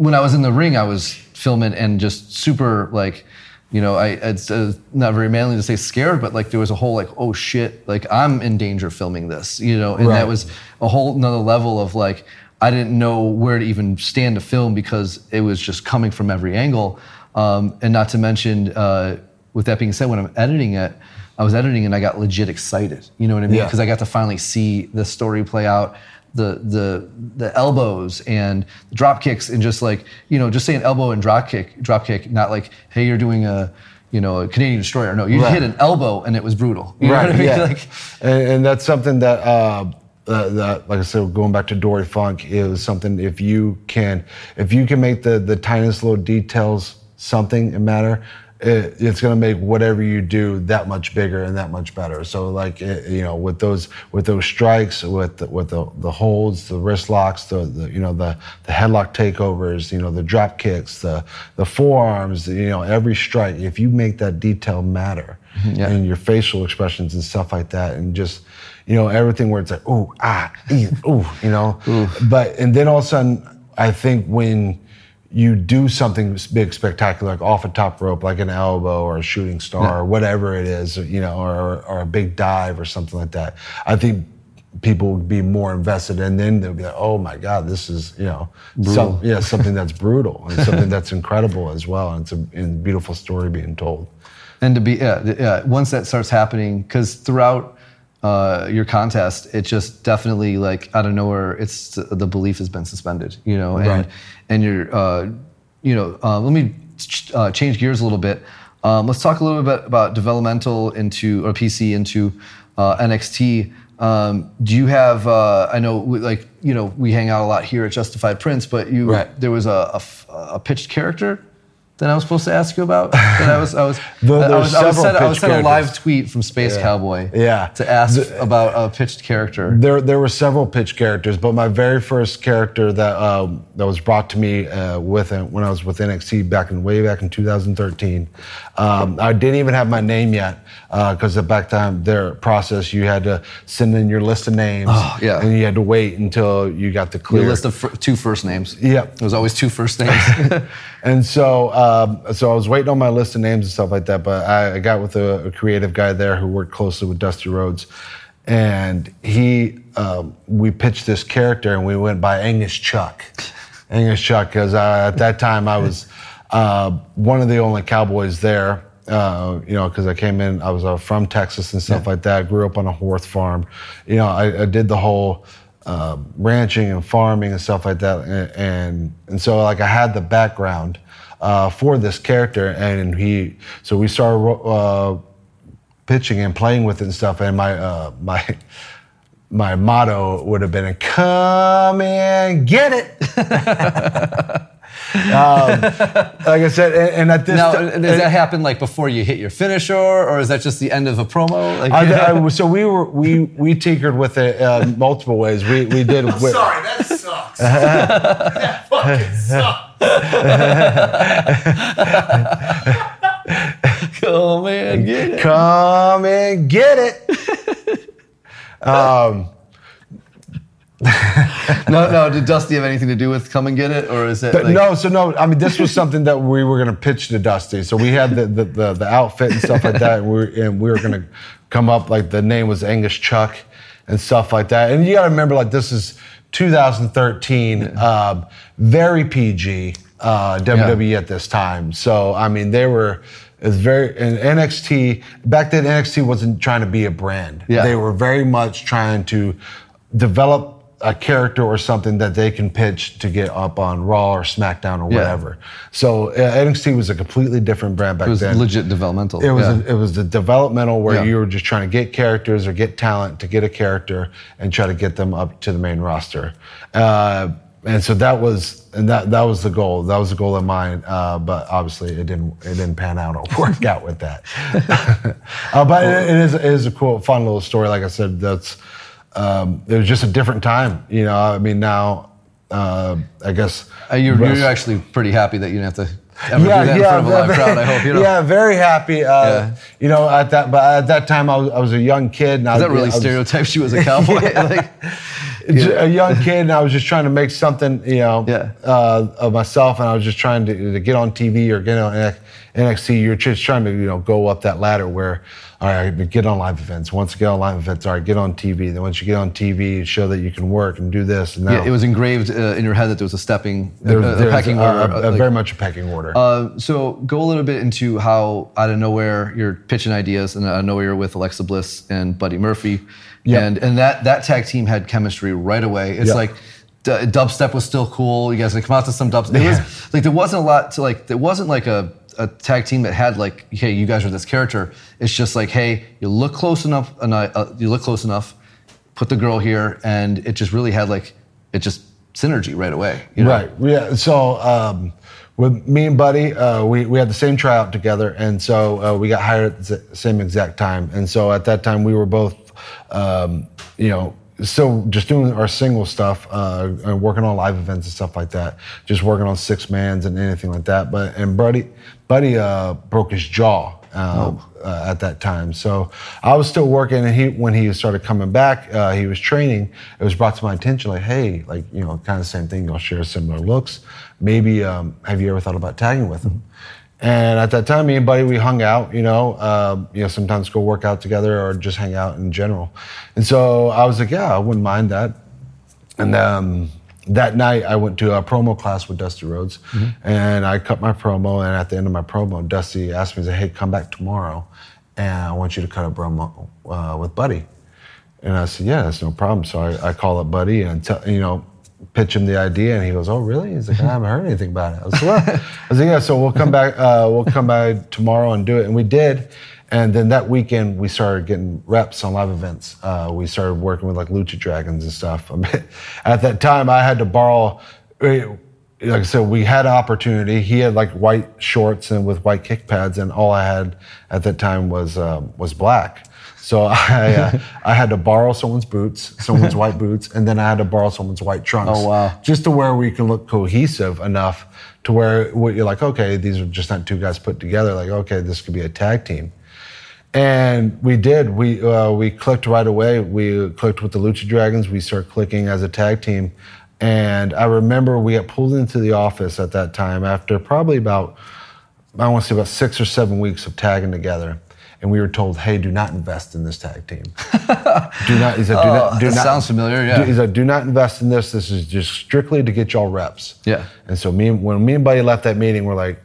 Speaker 6: When I was in the ring, I was filming and just super like, you know, I it's uh, not very manly to say scared, but like there was a whole like, oh shit, like I'm in danger filming this, you know, and that was a whole another level of like, I didn't know where to even stand to film because it was just coming from every angle, um, and not to mention, uh, with that being said, when I'm editing it. I was editing and I got legit excited. You know what I mean?
Speaker 5: Yeah.
Speaker 6: Because I got to finally see the story play out, the the the elbows and the drop kicks, and just like you know, just saying elbow and drop kick, drop kick, not like hey, you're doing a you know a Canadian destroyer. No, you
Speaker 5: Right.
Speaker 6: hit an elbow and it was brutal. You know
Speaker 5: right.
Speaker 6: what I mean?
Speaker 5: Yeah.
Speaker 6: Like,
Speaker 5: and, and that's something that, uh, uh, that, like I said, going back to Dory Funk, is something if you can, if you can make the the tiniest little details something matter. It, it's going to make whatever you do that much bigger and that much better. So, like eh, you know, with those with those strikes, with the, with the, the holds, the wrist locks, the, the you know the the headlock takeovers, you know the drop kicks, the the forearms, you know every strike. If you make that detail matter,
Speaker 6: Yeah.
Speaker 5: and your facial expressions and stuff like that, and just you know everything where it's like ooh ah ee, ooh you know, but and then all of a sudden I think when you do something big spectacular like off a top rope like an elbow or a shooting star
Speaker 6: Yeah.
Speaker 5: or whatever it is you know or, or a big dive or something like that. I think people would be more invested and then they'll be like oh my god this is you know. Some, yeah something that's brutal and something that's incredible as well and it's a and beautiful story being told.
Speaker 6: And to be yeah, yeah once that starts happening because throughout uh, your contest it just definitely like out of nowhere it's the belief has been suspended you know and
Speaker 5: Right.
Speaker 6: and you're uh, you know uh, let me ch- uh, change gears a little bit um, let's talk a little bit about developmental into or pc into uh, nxt um, do you have uh, i know we, like you know we hang out a lot here at justified prince but you
Speaker 5: Right.
Speaker 6: there was a a pitched character that I was supposed to ask you about. That I was, I was,
Speaker 5: There-
Speaker 6: I was, I was sent, I was
Speaker 5: pitched
Speaker 6: sent a live tweet from Space
Speaker 5: Yeah.
Speaker 6: Cowboy.
Speaker 5: Yeah.
Speaker 6: To ask about a pitched character.
Speaker 5: There, there were several pitch characters, but my very first character that um, that was brought to me uh, with when I was with NXT back in way back in 2013. Um, I didn't even have my name yet Uh because at back time their process you had to send in your list of names.
Speaker 6: Oh, yeah.
Speaker 5: and you had to wait until you got the clear
Speaker 6: Your list of fir- two first names.
Speaker 5: Yep.
Speaker 6: It was always two first names.
Speaker 5: And so, um, so I was waiting on my list of names and stuff like that. But I, I got with a, a creative guy there who worked closely with Dusty Rhodes, and he, um, we pitched this character, and we went by Angus Chuck, Angus Chuck, because at that time I was uh, one of the only cowboys there. Uh, you know, because I came in, I was uh, from Texas and stuff like that. Grew up on a horse farm. You know, I, I did the whole uh, ranching and farming and stuff like that, and, and and so like I had the background uh, for this character, and he. So we started uh, pitching and playing with it and stuff, and my uh, my. My motto would have been "Come and get it." um, like I said, and, and at this
Speaker 6: Now,
Speaker 5: ti-
Speaker 6: does that happen like before you hit your finisher, or is that just the end of a promo? Like,
Speaker 5: I, I- so we were we we tinkered with it uh, multiple ways. We we did. with,
Speaker 7: Sorry, that sucks. that fucking sucks.
Speaker 6: oh man, get it.
Speaker 5: Come and get it. um,
Speaker 6: No, no. Did Dusty have anything to do with come and get it, or is it? like,
Speaker 5: no, so no. I mean, this was something that we were going to pitch to Dusty. So we had the the, the, the outfit and stuff like that, and we were, and we were going to come up like the name was Angus Chuck and stuff like that. And you got to remember, like this is 2013, um, very PG uh, WWE at this time. So I mean, they were. It's very and NXT back then. NXT wasn't trying to be a brand.
Speaker 6: Yeah.
Speaker 5: They were very much trying to develop a character or something that they can pitch to get up on Raw or SmackDown or
Speaker 6: Yeah.
Speaker 5: whatever. So uh, NXT was a completely different brand back then.
Speaker 6: It was
Speaker 5: then.
Speaker 6: legit developmental.
Speaker 5: It was
Speaker 6: yeah.
Speaker 5: a, it was the developmental where
Speaker 6: Yeah.
Speaker 5: you were just trying to get characters or get talent to get a character and try to get them up to the main roster. Uh, and so that was and that that was the goal. That was the goal of mine. Uh, but obviously it didn't it didn't pan out or work out with that. uh, but it, it is it is a cool fun little story. Like I said, that's um, it was just a different time. You know, I mean now uh, I guess
Speaker 6: Uh, you're, you're actually pretty happy that you didn't have to ever do that in front of a live
Speaker 5: very-
Speaker 6: crowd. I hope you know.
Speaker 5: Yeah, very happy. Uh,
Speaker 6: Yeah.
Speaker 5: You know, at that, but at that time, I was, I was a young kid. And I was,
Speaker 6: that really
Speaker 5: I was
Speaker 6: stereotypes you as a cowboy? like,
Speaker 5: j- a young kid, and I was just trying to make something, you know,
Speaker 6: Yeah.
Speaker 5: uh, of myself, and I was just trying to, to get on TV or get on NXT. You're just trying to, you know, go up that ladder where, all right, get on live events. Once you get on live events, all right, get on TV. Then once you get on TV, show that you can work and do this. And now
Speaker 6: yeah, it was engraved uh, in your head that there was a stepping,
Speaker 5: there,
Speaker 6: a, a pecking
Speaker 5: a-
Speaker 6: order.
Speaker 5: a-
Speaker 6: uh,
Speaker 5: a
Speaker 6: like-
Speaker 5: very much a pecking order.
Speaker 6: Uh, so go a little bit into how out of nowhere you're pitching ideas, and out of nowhere you're with Alexa Bliss and Buddy Murphy,
Speaker 5: Yeah.
Speaker 6: and and that that tag team had chemistry right away. It's
Speaker 5: Yeah.
Speaker 6: like d- dubstep was still cool. You guys like come out to some dubstep. It
Speaker 5: Yeah.
Speaker 6: was like there wasn't a lot to like. There wasn't like a a tag team that had like, hey, you guys are this character. It's just like, hey, you look close enough, and I, uh, you look close enough. Put the girl here, and it just really had like, it just synergy right away. You know?
Speaker 5: Right. Yeah. So um, with me and Buddy, uh, we we had the same tryout together, and so uh, we got hired at the same exact time. And so at that time, we were both, um, you know. so just doing our single stuff uh, working on live events and stuff like that. Just working on six mans and anything like that. But and Buddy, Buddy uh, broke his jaw uh, uh, at that time. So I was still working, and he when he started coming back, uh, he was training. It was brought to my attention, like, hey, like you know, kind of the same thing. Y'all share similar looks. Maybe um, have you ever thought about tagging with him? And at that time, me and Buddy, we hung out, you know, um, you know, sometimes go work out together or just hang out in general. And so I was like, yeah, I wouldn't mind that. And um, that night, I went to a promo class with Dusty Rhodes, and I cut my promo. And at the end of my promo, Dusty asked me, he said, "Hey, come back tomorrow, and I want you to cut a promo uh, with Buddy." And I said, "Yeah, that's no problem." So I, I call up Buddy and tell you know, pitch him the idea, and he goes, "Oh, really?" He's like, "I haven't heard anything about it." I was like, "Well," I was like, "Yeah." So we'll come back. Uh, we'll come by tomorrow and do it, and we did. And then that weekend, we started getting reps on live events. Uh, we started working with like Lucha Dragons and stuff. At that time, I had to borrow. eh, Like I said, we had opportunity. He had like white shorts and with white kick pads, and all I had at that time was um, was black. So I uh, I had to borrow someone's boots, someone's white boots, and then I had to borrow someone's white trunks.
Speaker 6: Oh, wow.
Speaker 5: Just to where we can look cohesive enough to where you're like, okay, these are just not two guys put together. Like, okay, this could be a tag team. And we did. We uh, we clicked right away. We clicked with the Lucha Dragons. We started clicking as a tag team. And I remember we got pulled into the office at that time after probably about I want to say about six or seven weeks of tagging together. And we were told, "Hey, do not invest in this tag team. do not." He said, "Do
Speaker 6: Oh,
Speaker 5: not." Do
Speaker 6: that
Speaker 5: not
Speaker 6: sounds familiar, yeah.
Speaker 5: do- he said, "Do not invest in this. This is just strictly to get y'all reps."
Speaker 6: Yeah.
Speaker 5: And so me, and- when me and Buddy left that meeting, we're like,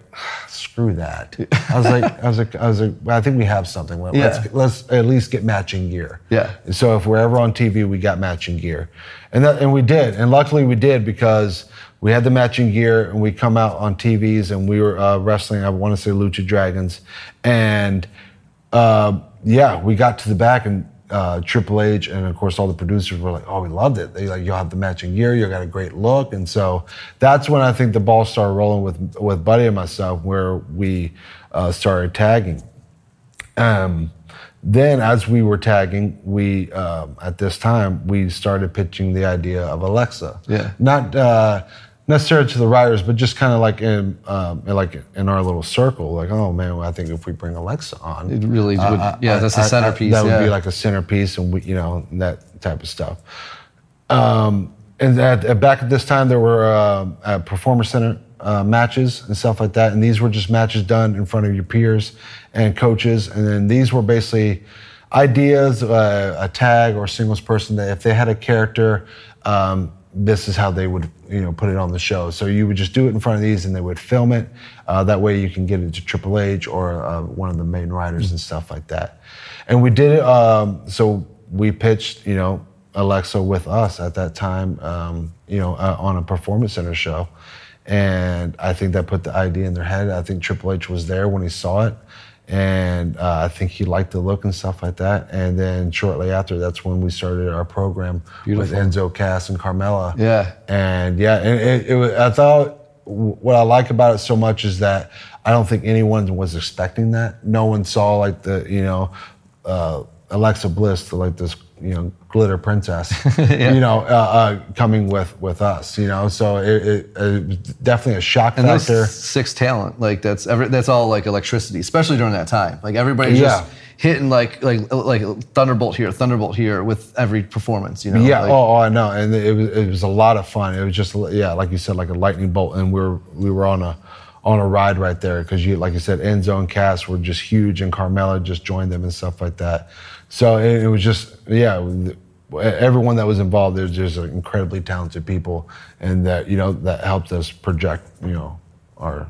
Speaker 5: "Screw that." I was like, "I was like, I was like, well, I think we have something. Let-
Speaker 6: Yeah.
Speaker 5: Let's let's at least get matching gear."
Speaker 6: Yeah.
Speaker 5: And so if we're ever on TV, we got matching gear, and that and we did, and luckily we did because we had the matching gear, and we come out on TVs, and we were uh, wrestling. I want to say Lucha Dragons, and uh, yeah, we got to the back, and uh, Triple H, and of course all the producers were like, "Oh, we loved it. They like you'll have the matching gear, you got a great look," and so that's when I think the ball started rolling with with Buddy and myself, where we uh, started tagging. Um, then, as we were tagging, we um, at this time we started pitching the idea of Alexa.
Speaker 6: Yeah.
Speaker 5: Not uh, necessarily to the writers, but just kind of like in, um, like in our little circle. Like, oh man, well, I think if we bring Alexa on,
Speaker 6: It really
Speaker 5: uh,
Speaker 6: would-
Speaker 5: uh,
Speaker 6: yeah,
Speaker 5: uh,
Speaker 6: that's
Speaker 5: uh, uh,
Speaker 6: centerpiece,
Speaker 5: that would
Speaker 6: yeah.
Speaker 5: be like a centerpiece, and we, you know, that type of stuff. Um, and at, back at this time, there were uh, uh, performance center uh, matches and stuff like that, and these were just matches done in front of your peers and coaches. And then these were basically ideas, uh, a tag or a singles person that if they had a character, um, this is how they would, you know, put it on the show. So you would just do it in front of these, and they would film it. Uh, that way, you can get it to Triple H or uh, one of the main writers and stuff like that. And we did it. Um, so we pitched, you know, Alexa with us at that time, um, you know, uh, on a performance center show. And I think that put the idea in their head. I think Triple H was there when he saw it. And uh, I think he liked the look and stuff like that. And then shortly after, that's when we started our program with Enzo Cass and Carmella.
Speaker 6: Yeah.
Speaker 5: And yeah, and it, it was, I thought what I like about it so much is that I don't think anyone was expecting that. No one saw like the, you know, uh, Alexa Bliss, like this, you know, glitter princess, you know, uh, uh, coming with with us, you know. So it, it, it was definitely a shock
Speaker 6: And
Speaker 5: factor.
Speaker 6: six talent, like that's every, that's all like electricity, especially during that time. Like everybody's
Speaker 5: Yeah.
Speaker 6: just hitting like like like thunderbolt here, thunderbolt here with every performance. You know,
Speaker 5: yeah,
Speaker 6: Like,
Speaker 5: oh, oh, I know, and it was it was a lot of fun. It was just yeah, like you said, like a lightning bolt, and we were we were on a on a ride right there because you like you said, Enzo zone casts were just huge, and Carmella just joined them and stuff like that. So it, it was just yeah, everyone that was involved, there's just incredibly talented people, and that you know that helped us project you know our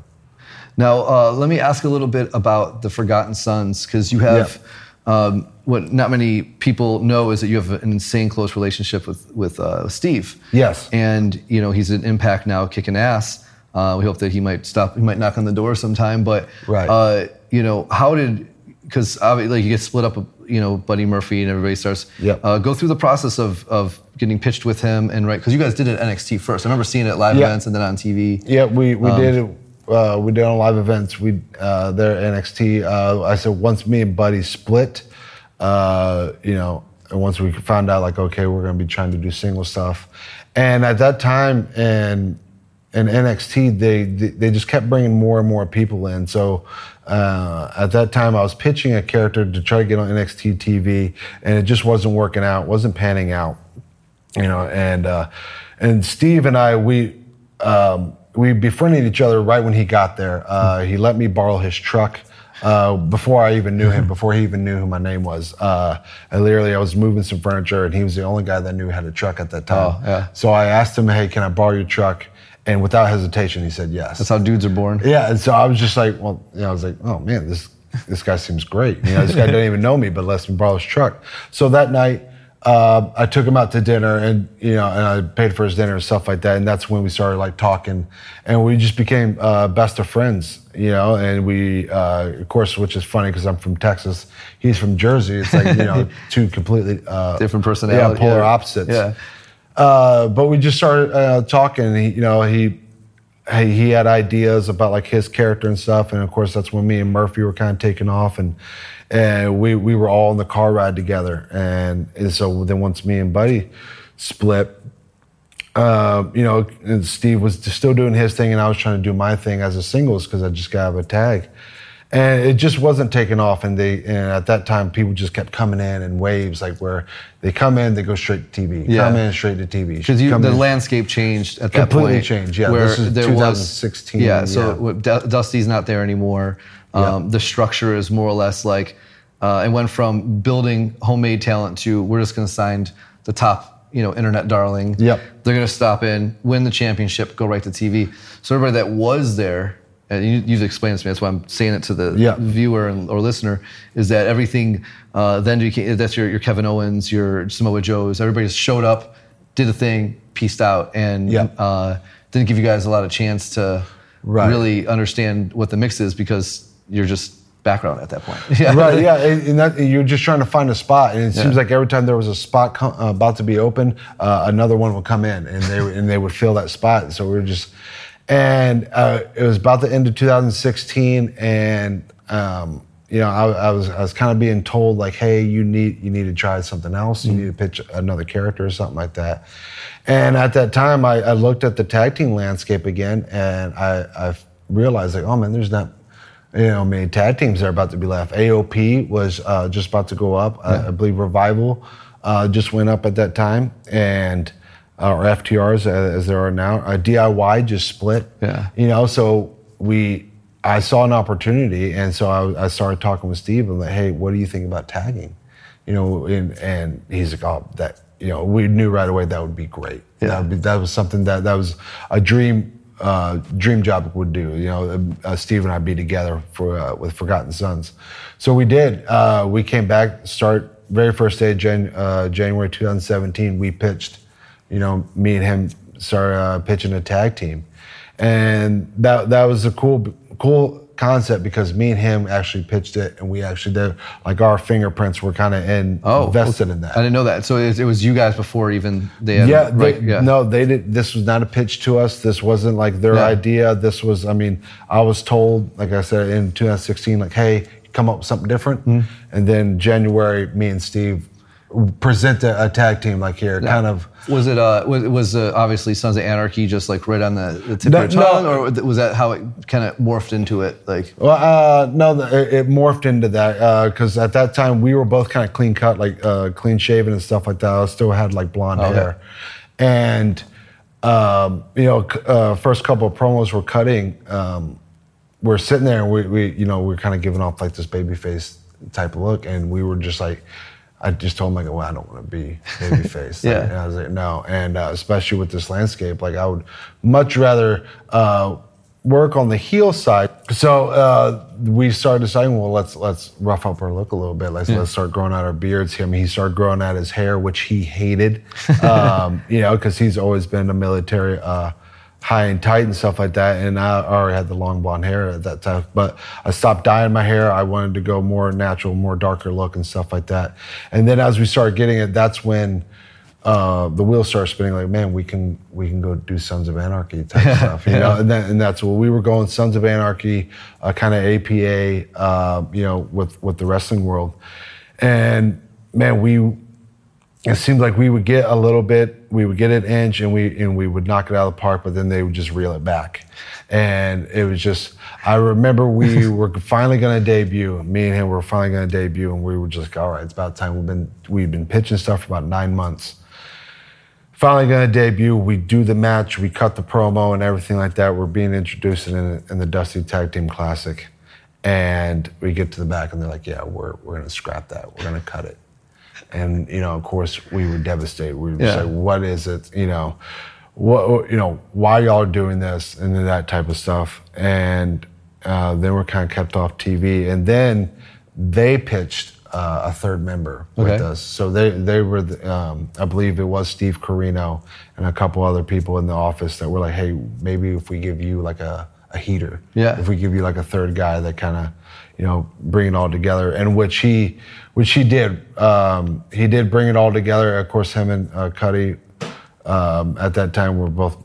Speaker 6: Now, uh, let me ask a little bit about the Forgotten Sons, because you have um, what not many people know is that you have an insane close relationship with with uh, Steve.
Speaker 5: Yes.
Speaker 6: and you know he's an Impact now, kicking ass. Uh, we hope that he might stop. He might knock on the door sometime. But
Speaker 5: Right.
Speaker 6: uh, you know, how did? Because obviously like you get split up, you know, Buddy Murphy and everybody starts.
Speaker 5: Yep.
Speaker 6: Uh, go through the process of of getting pitched with him and right because you guys did it at NXT first. I remember seeing it at live
Speaker 5: Yeah.
Speaker 6: events and then on TV.
Speaker 5: Yeah, we, we
Speaker 6: Um,
Speaker 5: did it. Uh, we did it on live events. We uh, there at NXT. Uh, I said once me and Buddy split, uh, you know, and once we found out like okay, we're gonna be trying to do single stuff, and at that time and in NXT they they they just kept bringing more and more people in. So uh, at that time I was pitching a character to try to get on NXT TV, and it just wasn't working out, wasn't panning out you know, and uh, and Steve and I we um, we befriended each other right when he got there. Uh, he let me borrow his truck. Uh, before I even knew him, before he even knew who my name was, uh, I literally I was moving some furniture, and he was the only guy that knew had a truck at that time.
Speaker 6: Oh, yeah.
Speaker 5: So I asked him, "Hey, can I borrow your truck?" And without hesitation, he said yes.
Speaker 6: That's how dudes are born.
Speaker 5: Yeah, and so I was just like, well, you know, I was like, oh man, this this guy seems great. You know, this guy doesn't even know me, but lets me borrow his truck. So that night, uh, I took him out to dinner, and you know, and I paid for his dinner and stuff like that. And that's when we started like talking, and we just became uh, best of friends. You know, and we, uh, of course, which is funny because I'm from Texas, he's from Jersey. It's like you know, two completely uh,
Speaker 6: Different personality,
Speaker 5: yeah, polar
Speaker 6: yeah.
Speaker 5: opposites.
Speaker 6: Yeah.
Speaker 5: Uh, but we just started uh, talking. And he, you know, he he had ideas about like his character and stuff. And of course, that's when me and Murphy were kind of taking off, and and we we were all in the car ride together. And, and so then once me and Buddy split, uh, you know, Steve was still doing his thing, and I was trying to do my thing as a singles because I just got out of a tag. And it just wasn't taking off, and they and at that time people just kept coming in in waves, like where they come in, they go straight to TV,
Speaker 6: Yeah.
Speaker 5: come in straight to TV,
Speaker 6: Because the
Speaker 5: in-
Speaker 6: landscape changed at that
Speaker 5: Completely
Speaker 6: point.
Speaker 5: changed, yeah.
Speaker 6: Where
Speaker 5: This is
Speaker 6: there was
Speaker 5: 2016,
Speaker 6: Yeah. So
Speaker 5: yeah.
Speaker 6: Dusty's not there anymore. Um, The structure is more or less like uh, it went from building homemade talent to we're just going to sign the top, you know, internet darling.
Speaker 5: Yep.
Speaker 6: They're going to stop in, win the championship, go right to TV. So everybody that was there. And you, you've explained this to me. That's why I'm saying it to the
Speaker 5: Yeah.
Speaker 6: viewer and, or listener. Is that everything? Uh, then became, that's your, your Kevin Owens, your Samoa Joes. Everybody just showed up, did a thing, pieced out, and
Speaker 5: Yeah.
Speaker 6: uh, didn't give you guys a lot of chance to
Speaker 5: Right.
Speaker 6: really understand what the mix is because you're just background at that point.
Speaker 5: right, yeah, and and that, you're just trying to find a spot, and it
Speaker 6: Yeah.
Speaker 5: seems like every time there was a spot co- uh, about to be open, uh, another one would come in, and they and they would fill that spot. So we are just, and uh, it was about the end of 2016, and um, you know, I, I was I was kind of being told like, hey, you need you need to try something else, you need to pitch another character or something like that. And at that time, I, I looked at the tag team landscape again, and I, I realized like, oh man, there's not you know, many tag teams that are about to be left. AOP was uh, just about to go up. I, I believe Revival uh, just went up at that time, and uh, or FTRs as, there are now. Uh, DIY just split.
Speaker 6: Yeah.
Speaker 5: You know, so we, I saw an opportunity, and so I, I started talking with Steve and like, hey, what do you think about tagging? You know, and, and he's like, oh, that. You know, we knew right away that would be great.
Speaker 6: Yeah.
Speaker 5: That would be, that was something that that was a dream uh, dream job would do. You know, uh, Steve and I be together for uh, with Forgotten Sons. So we did. Uh, we came back. Start very first day, Jan- uh, January 2017. We pitched. You know, me and him started uh, pitching a tag team, and that that was a cool cool concept because me and him actually pitched it, and we actually did like our fingerprints were kind of in
Speaker 6: Oh,
Speaker 5: invested in that.
Speaker 6: I didn't know that. So it, it was you guys before even they had
Speaker 5: yeah,
Speaker 6: right,
Speaker 5: they,
Speaker 6: yeah.
Speaker 5: no, they did. This was not a pitch to us. This wasn't like their
Speaker 6: Yeah.
Speaker 5: idea. This was, I mean, I was told, like I said, in 2016, like, hey, come up with something different.
Speaker 6: Mm-hmm.
Speaker 5: And then January, me and Steve present a, a tag team, like here, kind of.
Speaker 6: Was it uh was was uh, obviously Sons of Anarchy just like right on the, the tip
Speaker 5: No,
Speaker 6: of your tongue,
Speaker 5: no.
Speaker 6: or was that how it kind of morphed into it? Like
Speaker 5: Well, uh, no, it, it morphed into that because at that time we were both kind of clean cut, like uh, clean shaven and stuff like that. I still had like blonde
Speaker 6: Okay.
Speaker 5: hair, and um, you know, c- uh, first couple of promos we're cutting, um, we're sitting there and we, we you know, we're kind of giving off like this baby face type of look, and we were just like. I just told him like, well, I don't want to be baby face.
Speaker 6: Yeah.
Speaker 5: and I was like, no, and uh, especially with this landscape, like I would much rather uh, work on the heel side. So uh, we started deciding, well, let's let's rough up our look a little bit. Let's let's start growing out our beards. I mean, he started growing out his hair, which he hated, um, you know, because he's always been a military. Uh, high and tight and stuff like that. And I already had the long blonde hair at that time. But I stopped dyeing my hair. I wanted to go more natural, more darker look and stuff like that. And then as we started getting it, that's when uh, the wheels started spinning. Like, man, we can we can go do Sons of Anarchy type stuff, you know. And, and that's what we were going. Sons of Anarchy, uh, kind of APA, uh, you know, with with the wrestling world. And man, we it seemed like we would get a little bit, we would get an inch, and we and we would knock it out of the park, but then they would just reel it back, and it was just. I remember we were finally going to debut. Me and him were finally going to debut, and we were just like, all right, it's about time. We've been we've been pitching stuff for about nine months. Finally going to debut. We do the match, we cut the promo and everything like that. We're being introduced in, in the Dusty Tag Team Classic, and we get to the back, and they're like, yeah, we're we're going to scrap that. We're going to cut it. And you know, of course, we were devastated. We were
Speaker 6: Yeah.
Speaker 5: like, "What is it?" You know, what you know, why y'all doing this and that type of stuff. And uh, then we're kind of kept off TV. And then they pitched uh, a third member with us. So they they were, the, um, I believe it was Steve Corino and a couple other people in the office that were like, "Hey, maybe if we give you like a, a heater,
Speaker 6: Yeah.
Speaker 5: if we give you like a third guy that kind of, you know, bring it all together." And which he, which he did. Um, he did bring it all together. Of course, him and uh, Cutler um, at that time were both,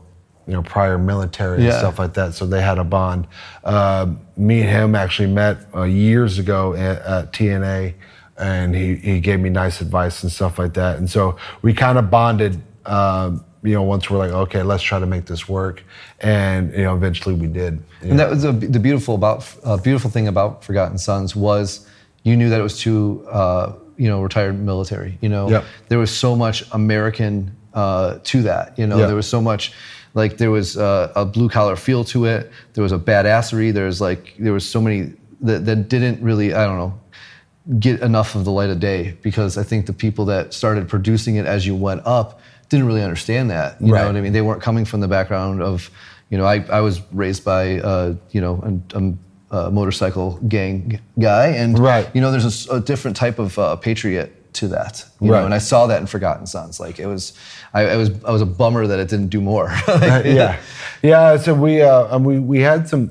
Speaker 5: you know, prior military and
Speaker 6: Yeah.
Speaker 5: stuff like that. So they had a bond. Um me and him actually met uh, years ago at, at TNA, and he, he gave me nice advice and stuff like that. And so we kind of bonded. Um, you know, once we're like, okay, let's try to make this work, and you know, eventually we did. you
Speaker 6: And
Speaker 5: know.
Speaker 6: that was the, the beautiful about uh, beautiful thing about Forgotten Sons was you knew that it was to uh, you know retired military. You know,
Speaker 5: Yep.
Speaker 6: there was so much American uh, to that. You know,
Speaker 5: Yeah.
Speaker 6: there was so much like there was uh, a blue collar feel to it. There was a badassery. There's like there was so many that, that didn't really I don't know get enough of the light of day because I think the people that started producing it as you went up didn't really understand that. You
Speaker 5: Right.
Speaker 6: know what I mean? They weren't coming from the background of, you know, I, I was raised by, uh, you know, a, a, a motorcycle gang guy, and
Speaker 5: Right.
Speaker 6: you know, there's a different type of uh, patriot to that. You
Speaker 5: Right.
Speaker 6: know, and I saw that in Forgotten Sons. Like it was, I, I was, I was a bummer that it didn't do more. Like,
Speaker 5: yeah, yeah. So we uh, we we had some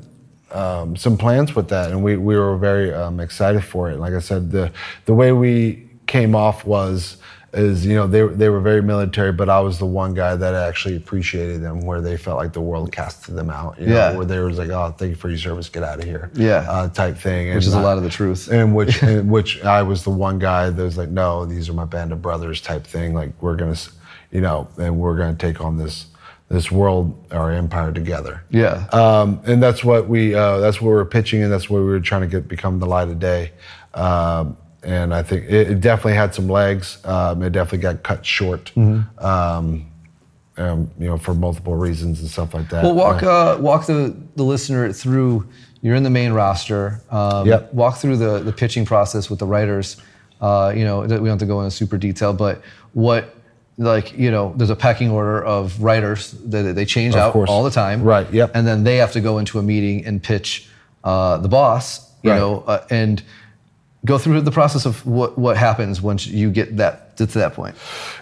Speaker 5: um, some plans with that, and we we were very um, excited for it. Like I said, the the way we came off was is you know they they were very military, but I was the one guy that actually appreciated them, where they felt like the world casted them out. You know,
Speaker 6: Yeah.
Speaker 5: where they was like, oh, thank you for your service, get out of here.
Speaker 6: Yeah.
Speaker 5: uh, type thing.
Speaker 6: Which is a lot of the truth.
Speaker 5: and which and which I was the one guy that was like, no, these are my band of brothers type thing. Like we're gonna, you know, and we're gonna take on this this world or empire together.
Speaker 6: Yeah.
Speaker 5: Um, and that's what we uh, that's what we were pitching, and that's what we were trying to get become the light of day. Um, and I think it, it definitely had some legs. Um, it definitely got cut short.
Speaker 6: Mm-hmm.
Speaker 5: Um, um, you know, for multiple reasons and stuff like that.
Speaker 6: Well, walk
Speaker 5: Uh,
Speaker 6: walk the, the listener through. You're in the main roster. Um,
Speaker 5: Yep.
Speaker 6: Walk through the, the pitching process with the writers. Uh, you know, we don't have to go into super detail, but what like you know, there's a pecking order of writers that they change
Speaker 5: Of
Speaker 6: out
Speaker 5: course.
Speaker 6: all the time.
Speaker 5: Right, yep.
Speaker 6: And then they have to go into a meeting and pitch uh, the boss. You
Speaker 5: Right.
Speaker 6: know, uh, and go through the process of what what happens once you get that to that point.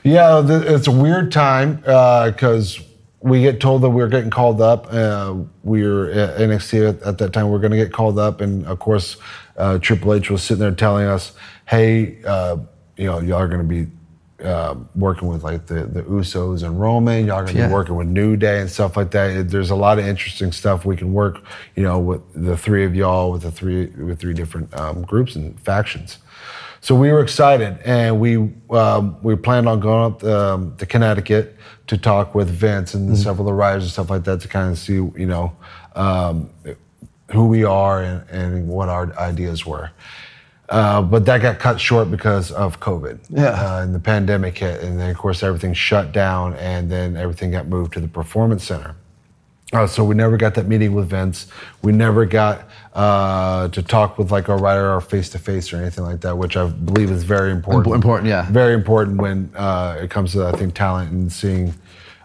Speaker 5: Yeah, it's a weird time because we get told that we're getting called up. Uh, we were at NXT at, at that time. We are going to get called up, and of course, uh, Triple H was sitting there telling us, "Hey, uh, you know, y'all are going to be." Uh, working with like the, the Usos and Roman, y'all gonna
Speaker 6: Yeah.
Speaker 5: be working with New Day and stuff like that. There's a lot of interesting stuff we can work, you know, with the three of y'all, with the three with three different um, groups and factions. So we were excited, and we um, we planned on going up um, to Connecticut to talk with Vince and several of the writers and stuff like that to kind of see, you know, um, who we are and, and what our ideas were. Uh, but that got cut short because of COVID.
Speaker 6: Yeah.
Speaker 5: Uh, and the pandemic hit, and then of course everything shut down, and then everything got moved to the performance center. Uh, so we never got that meeting with Vince. We never got uh, to talk with like a writer or face to face or anything like that, which I believe is very important.
Speaker 6: Impo- important, yeah.
Speaker 5: Very important when uh, it comes to I think talent and seeing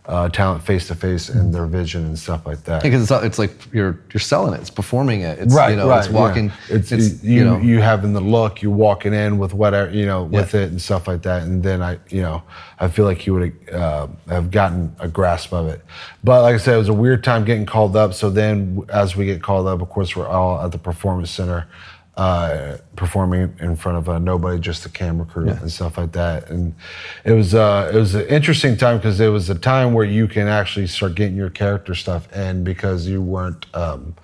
Speaker 5: uh, talent face to face and their vision and stuff like that.
Speaker 6: Because it's, it's like you're you're selling it, it's performing it, it's
Speaker 5: right,
Speaker 6: you know,
Speaker 5: right,
Speaker 6: it's walking,
Speaker 5: yeah. It's,
Speaker 6: it's
Speaker 5: you,
Speaker 6: you know,
Speaker 5: you having the look, You're walking in with whatever you know with
Speaker 6: Yeah.
Speaker 5: it and stuff like that, and then I, you know, I feel like you would uh, have gotten a grasp of it. But like I said, it was a weird time getting called up. So then, as we get called up, of course, we're all at the performance center. Uh, performing in front of uh, nobody, just the camera crew and stuff like that, and it was uh, it was an interesting time because it was a time where you can actually start getting your character stuff in because you weren't um,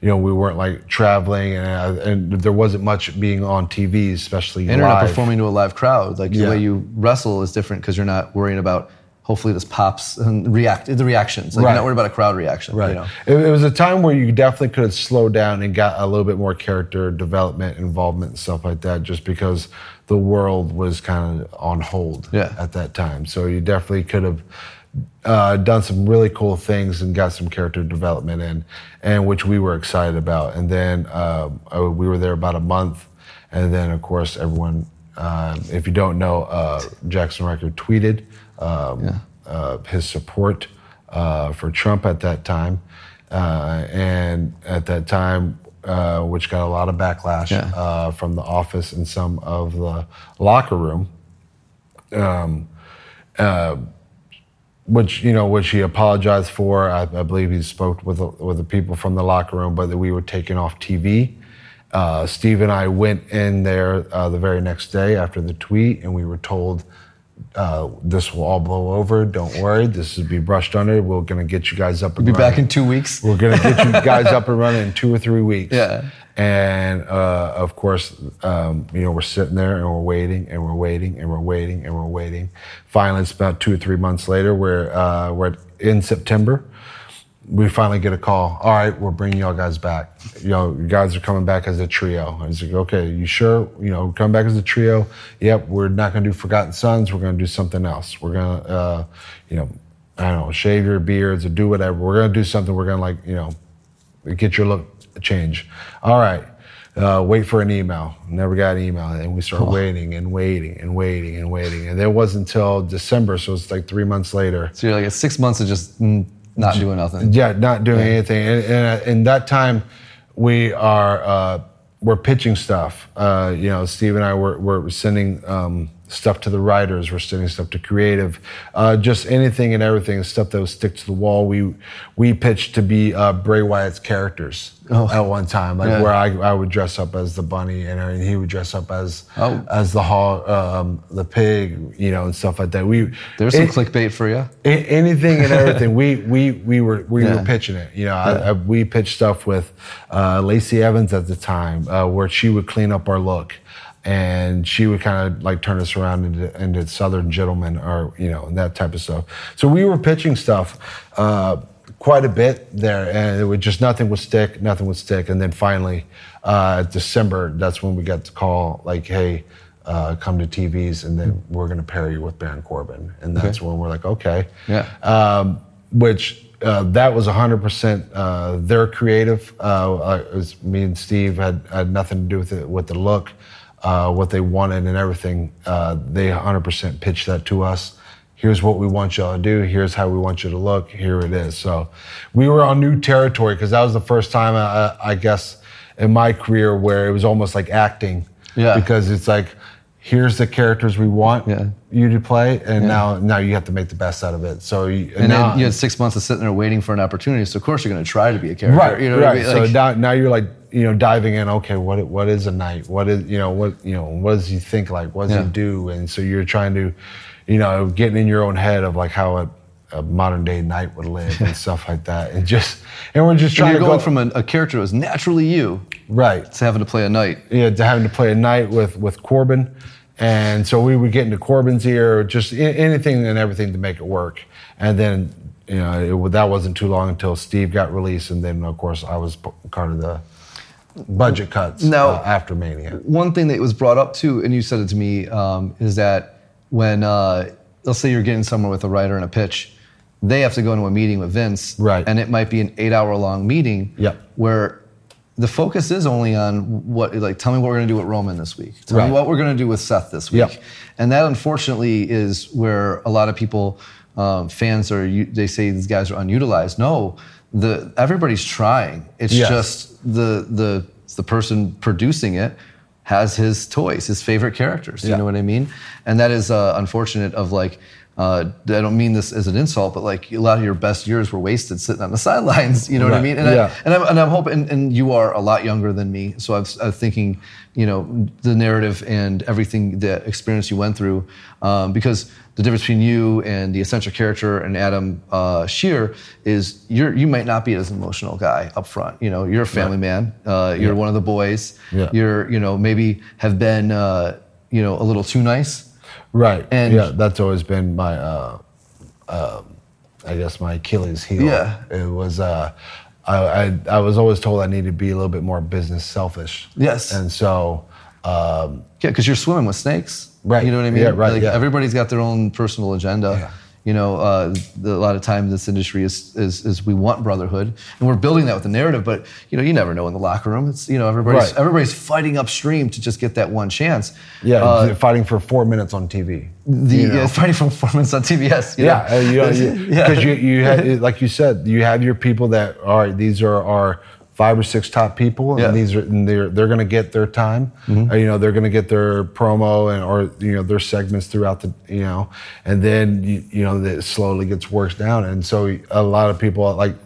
Speaker 5: you know, we weren't like traveling, and, uh, and there wasn't much being on TV, especially
Speaker 6: and you're not performing to a live crowd. Like
Speaker 5: Yeah.
Speaker 6: the way you wrestle is different because you're not worrying about hopefully this pops and react the reactions. Like
Speaker 5: Right.
Speaker 6: you're not worried about a crowd reaction.
Speaker 5: Right.
Speaker 6: You know?
Speaker 5: It, it was a time where you definitely could have slowed down and got a little bit more character development, involvement, and stuff like that, just because the world was kind of on hold
Speaker 6: Yeah.
Speaker 5: at that time. So you definitely could have uh, done some really cool things and got some character development in, and which we were excited about. And then uh, we were there about a month, and then of course everyone. Um, if you don't know, uh, Jaxson Ryker tweeted um, uh, his support uh, for Trump at that time, uh, and at that time, uh, which got a lot of backlash
Speaker 6: Yeah.
Speaker 5: uh, from the office and some of the locker room. Um, uh, which you know, which he apologized for. I, I believe he spoke with the, with the people from the locker room, but that we were taken off TV. Uh, Steve and I went in there uh, the very next day after the tweet, and we were told uh, this will all blow over. Don't worry, this will be brushed under. We're gonna get you guys up and we'll
Speaker 6: Be
Speaker 5: running.
Speaker 6: back in two weeks.
Speaker 5: We're gonna get you guys up and running in two or three weeks.
Speaker 6: Yeah.
Speaker 5: And uh, of course, um, you know, we're sitting there and we're waiting and we're waiting and we're waiting and we're waiting. Finally, it's about two or three months later. We're uh, we're in September. We finally get a call. All right, we're bringing y'all guys back. You know, you guys are coming back as a trio. I was like, okay, you sure? You know, come back as a trio. Yep, we're not gonna do Forgotten Sons. We're gonna do something else. We're gonna, uh, you know, I don't know, shave your beards or do whatever. We're gonna do something. We're gonna like, you know, get your look change. All right. Uh, wait for an email. Never got an email. And we start waiting and waiting and waiting and waiting. And it wasn't until December, so it's like three months later.
Speaker 6: So you're like it's six months of just not doing nothing.
Speaker 5: Yeah, not doing anything. And, and uh, in that time, we are uh, we're pitching stuff. Uh, you know, Steve and I were, were sending um, stuff to the writers. We're sending stuff to creative. Uh, just anything and everything, stuff that would stick to the wall. We we pitched to be uh, Bray Wyatt's characters at one time, like
Speaker 6: Oh. Yeah.
Speaker 5: where I, I would dress up as the bunny and. He would dress up as
Speaker 6: Oh.
Speaker 5: as the hog, um, the pig, you know, and stuff like that. We
Speaker 6: There's some clickbait for you.
Speaker 5: anything and everything. we we we were we
Speaker 6: Yeah.
Speaker 5: were pitching it. You know, I, I, we pitched stuff with uh, Lacey Evans at the time, uh, where she would clean up our look, and she would kind of like turn us around into, into Southern gentlemen, or you know, and that type of stuff. So we were pitching stuff. Uh, Quite a bit there, and it would just nothing would stick, nothing would stick, and then finally, uh, December, that's when we got the call, like, "Hey, uh, come to TVs, and then we're going to pair you with Baron Corbin," and that's when we're like, "Okay."
Speaker 6: Yeah.
Speaker 5: um, which uh, that was 100% uh, their creative. Uh, uh, was me and Steve had, had nothing to do with it, with the look, uh, what they wanted, and everything. Uh, they 100% pitched that to us. Here's what we want y'all to do. Here's how we want you to look. Here it is. So we were on new territory because that was the first time, I, I guess, in my career where it was almost like acting.
Speaker 6: Yeah.
Speaker 5: Because it's like, here's the characters we want
Speaker 6: Yeah.
Speaker 5: you to play, and now now you have to make the best out of it. So you,
Speaker 6: And
Speaker 5: now,
Speaker 6: then you had six months of sitting there waiting for an opportunity. So of course you're going to try to be a character.
Speaker 5: right,
Speaker 6: You know
Speaker 5: right.
Speaker 6: I mean?
Speaker 5: so
Speaker 6: Like-
Speaker 5: now now you're like you know diving in. Okay, what what is a knight? What is you know what you know what does he think like? What does
Speaker 6: Yeah.
Speaker 5: he do? And so you're trying to, you know, getting in your own head of like how a, a modern day knight would live and stuff like that. And just and we're just
Speaker 6: And
Speaker 5: trying
Speaker 6: you're
Speaker 5: to
Speaker 6: going
Speaker 5: go
Speaker 6: from a, a character that was naturally you
Speaker 5: right.
Speaker 6: to having to play a knight.
Speaker 5: yeah, to having to play a knight with with Corbin, and so we would get into Corbin's ear, just anything and everything to make it work. And then you know it, that wasn't too long until Steve got released, and then of course I was part of the budget cuts
Speaker 6: Now-
Speaker 5: uh, after Mania.
Speaker 6: One thing that was brought up too, and you said it to me, um, is that when uh, let's say you're getting somewhere with a writer and a pitch, they have to go into a meeting with Vince,
Speaker 5: Right.
Speaker 6: And it might be an eight-hour-long meeting,
Speaker 5: Yep.
Speaker 6: where the focus is only on what, like, tell me what we're going to do with Roman this week. Tell
Speaker 5: Right.
Speaker 6: me what we're going to do with Seth this week.
Speaker 5: Yep.
Speaker 6: And that, unfortunately, is where a lot of people, um, fans are. They say these guys are unutilized. No, the everybody's trying. It's
Speaker 5: Yes.
Speaker 6: just the the the person producing it has his toys, his favorite characters. You know what I mean? And that is uh, unfortunate. Of like, uh, I don't mean this as an insult, but like a lot of your best years were wasted sitting on the sidelines. You know what I mean? And,
Speaker 5: Yeah.
Speaker 6: I, and I'm and I'm hoping. And, and you are a lot younger than me, so I was, I was thinking, you know, the narrative and everything, the experience you went through, um, because the difference between you and the essential character and Adam uh, Scherr is you're you might not be as emotional guy up front. You know, you're a family man. Uh, you're
Speaker 5: Yeah.
Speaker 6: one of the boys.
Speaker 5: Yeah.
Speaker 6: You're you know maybe have been uh, you know a little too nice.
Speaker 5: Right.
Speaker 6: And-
Speaker 5: yeah, that's always been my, uh, um I guess, my Achilles heel.
Speaker 6: Yeah.
Speaker 5: It was. Uh, I, I I was always told I needed to be a little bit more business selfish.
Speaker 6: Yes.
Speaker 5: And so. Um,
Speaker 6: Yeah, because you're swimming with snakes.
Speaker 5: Right.
Speaker 6: You know what I mean?
Speaker 5: Yeah, right,
Speaker 6: Like,
Speaker 5: yeah.
Speaker 6: Everybody's got their own personal agenda.
Speaker 5: Yeah.
Speaker 6: You know, uh, the, a lot of times this industry is, is is we want brotherhood, and we're building that with the narrative. But you know, you never know in the locker room. It's you know everybody's
Speaker 5: Right.
Speaker 6: everybody's fighting upstream to just get that one chance.
Speaker 5: yeah,
Speaker 6: Uh,
Speaker 5: fighting for four minutes on TV.
Speaker 6: the
Speaker 5: you know?
Speaker 6: yeah, fighting for performance on TBS. you
Speaker 5: Yeah, uh, you know, you,
Speaker 6: Yeah.
Speaker 5: because you, you had, like you said, you have your people that all right. These are our five or six top people, and
Speaker 6: Yeah. Mm-hmm.
Speaker 5: these are and they're they're going to get their time. Uh, you know, they're going to get their promo and or you know their segments throughout the you know, and then you, you know that slowly gets worked down, and so a lot of people like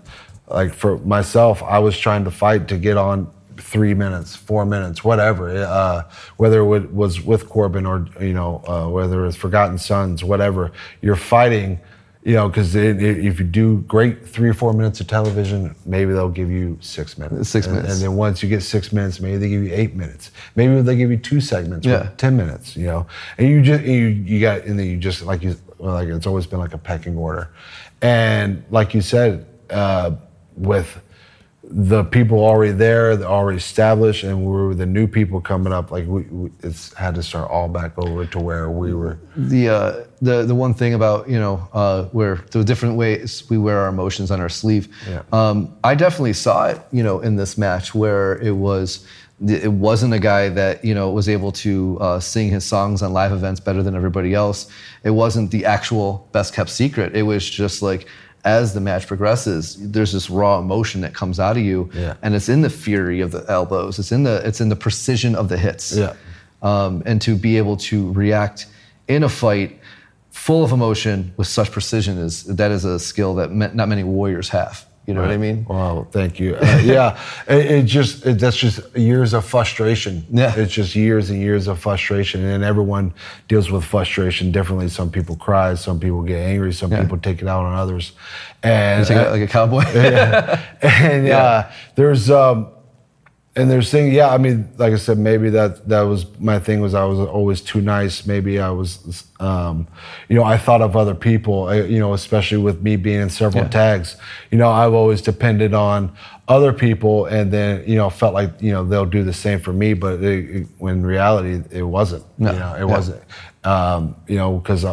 Speaker 5: like for myself, I was trying to fight to get on three minutes, four minutes, whatever. Uh, whether it was with Corbin or you know uh, whether it's Forgotten Sons, whatever. You're fighting, you know, because if you do great three or four minutes of television, maybe they'll give you six minutes.
Speaker 6: Six minutes.
Speaker 5: and then once you get six minutes, maybe they give you eight minutes. Maybe they give you two segments,
Speaker 6: Yeah.
Speaker 5: ten minutes. You know, and you just you you got and then you just like you like it's always been like a pecking order, and like you said, uh, with the people already there, they're already established, and we were the new people coming up. Like we, we it's had to start all back over to where we were.
Speaker 6: the uh, the the one thing about you know uh, where the different ways we wear our emotions on our sleeve.
Speaker 5: Yeah.
Speaker 6: Um, I definitely saw it, you know, in this match where it was it wasn't a guy that you know was able to uh, sing his songs on live events better than everybody else. It wasn't the actual best kept secret. It was just like. As the match progresses, there's this raw emotion that comes out of you,
Speaker 5: Yeah.
Speaker 6: and it's in the fury of the elbows. It's in the it's in the precision of the hits
Speaker 5: Yeah.
Speaker 6: um, and to be able to react in a fight, full of emotion with such precision is that is a skill that not many warriors have. You know what I mean?
Speaker 5: Wow, thank you. Uh, yeah, it, it just it, that's just years of frustration.
Speaker 6: Yeah.
Speaker 5: it's just years and years of frustration, and everyone deals with frustration differently. Some people cry, some people get angry, some
Speaker 6: Yeah.
Speaker 5: people take it out on others, and
Speaker 6: like, a, like a cowboy.
Speaker 5: yeah. and
Speaker 6: Yeah.
Speaker 5: uh, there's um, and there's things. Yeah, I mean, like I said, maybe that that was my thing. Was I was always too nice. Maybe I was, um, you know, I thought of other people. uh, You know, especially with me being in several
Speaker 6: Yeah.
Speaker 5: tags. You know, I've always depended on other people, and then you know, felt like you know they'll do the same for me. But it, it, when in reality, it wasn't.
Speaker 6: No.
Speaker 5: You know, it
Speaker 6: Yeah.
Speaker 5: wasn't. Um, you know, because.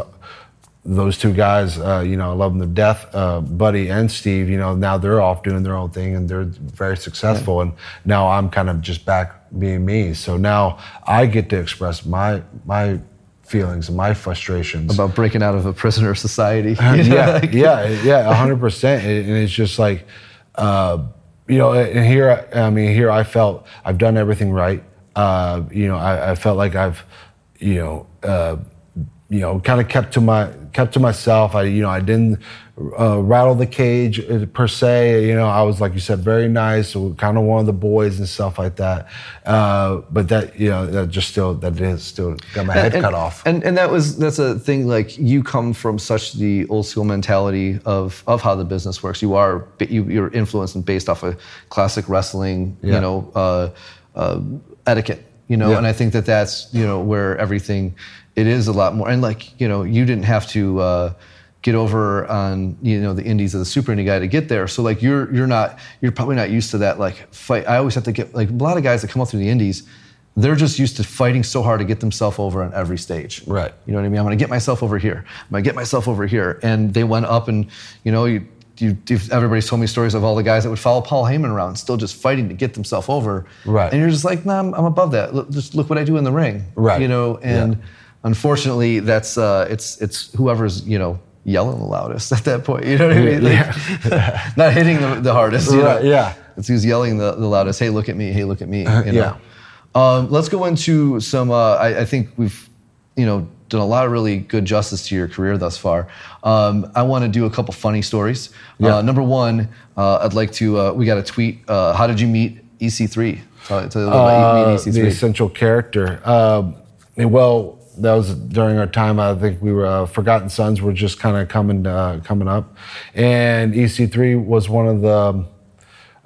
Speaker 5: Those two guys, uh, you know, I love them to death. Uh, Buddy and Steve, you know, now they're off doing their own thing and they're very successful. And now I'm kind of just back being me. So now I get to express my my feelings and my frustrations.
Speaker 6: About breaking out of a prisoner society. you know,
Speaker 5: yeah,
Speaker 6: like-
Speaker 5: yeah, yeah, hundred percent. And it's just like, uh, you know, and here, I mean, here I felt I've done everything right. Uh, you know, I, I felt like I've, you know, uh, you know, kind of kept to my kept to myself. I, you know, I didn't uh, rattle the cage uh, per se. You know, I was like you said, very nice, kind of one of the boys and stuff like that. Uh, but that, you know, that just still that is still got my head
Speaker 6: and,
Speaker 5: cut off.
Speaker 6: And and that was that's a thing. Like you come from such the old school mentality of of how the business works. You are you, you're influenced and based off of classic wrestling.
Speaker 5: Yeah.
Speaker 6: You know, uh, uh, etiquette. You know,
Speaker 5: Yeah.
Speaker 6: and I think that that's you know where everything it is a lot more. And like you know, you didn't have to. Uh, get over on you know the indies as a super indie guy to get there so like you're you're not you're probably not used to that like fight i always have to get like a lot of guys that come up through the indies they're just used to fighting so hard to get themselves over on every stage.
Speaker 5: Right.
Speaker 6: You know what I mean? I'm going to get myself over here. I'm to get myself over here. And they went up and, you know, you, you, everybody's told me stories of all the guys that would follow Paul Heyman around, still just fighting to get themselves over.
Speaker 5: Right.
Speaker 6: And you're just like, nah, I'm, I'm above that. Look, just look what I do in the ring.
Speaker 5: Right.
Speaker 6: You know, and
Speaker 5: Yeah.
Speaker 6: Unfortunately, that's uh, it's it's whoever's you know yelling the loudest at that point. You know what I mean? Like, not hitting the, the hardest. You
Speaker 5: Right,
Speaker 6: know?
Speaker 5: yeah.
Speaker 6: It's who's yelling the, the loudest. Hey, look at me. Hey, look at me. You know?
Speaker 5: yeah.
Speaker 6: Um, let's go into some. Uh, I, I think we've, you know, done a lot of really good justice to your career thus far. Um, I want to do a couple funny stories.
Speaker 5: Yeah.
Speaker 6: Uh, number one, uh, I'd like to. Uh, we got a tweet. Uh, how did you meet EC3? Tell, tell a little about
Speaker 5: Uh,
Speaker 6: meeting
Speaker 5: the
Speaker 6: EC3.
Speaker 5: essential character. Um, well, that was during our time. I think we were uh, Forgotten Sons were just kind of coming uh, coming up, and EC3 was one of the.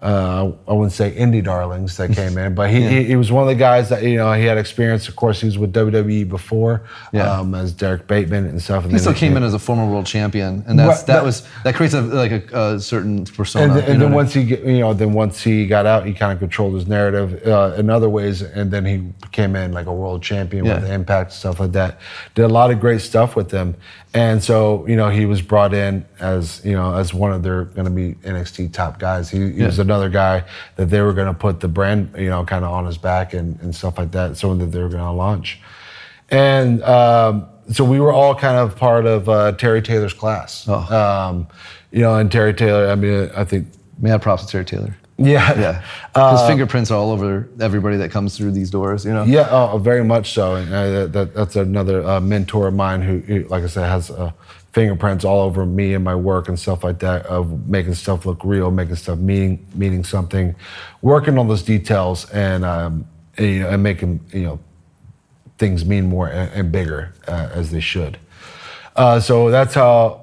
Speaker 5: Uh, I wouldn't say indie darlings that came in, but he, he he was one of the guys that you know he had experience. Of course, he was with WWE before,
Speaker 6: Yeah.
Speaker 5: um, as Derrick Bateman and stuff. And
Speaker 6: He still came in as a former world champion, and that's that
Speaker 5: that-
Speaker 6: was that creates a like a, a certain persona.
Speaker 5: and, and
Speaker 6: know
Speaker 5: then
Speaker 6: what I
Speaker 5: once he you know then once he got out he kind of controlled his narrative uh, in other ways and then he came in like a world champion with impact stuff like that did a lot of great stuff with them and so you know he was brought in as you know as one of their going to be NXT top guys he, he was another guy that they were going to put the brand you know kind of on his back and, and stuff like that someone that they were going to launch and um, so we were all kind of part of uh, Terry Taylor's class.
Speaker 6: Oh.
Speaker 5: Um, you know, and Terry Taylor, I mean, I think,
Speaker 6: Mad props to Terry Taylor.
Speaker 5: Yeah.
Speaker 6: Yeah,
Speaker 5: Uh,
Speaker 6: his fingerprints are all over everybody that comes through these doors. You know.
Speaker 5: Yeah, oh, very much so. And uh, that, that, that's another uh, mentor of mine who, who, like I said, has uh, fingerprints all over me and my work and stuff like that of making stuff look real, making stuff meaning meaning something, working on those details and um, and, you know, and making you know things mean more and, and bigger uh, as they should. Uh, so that's how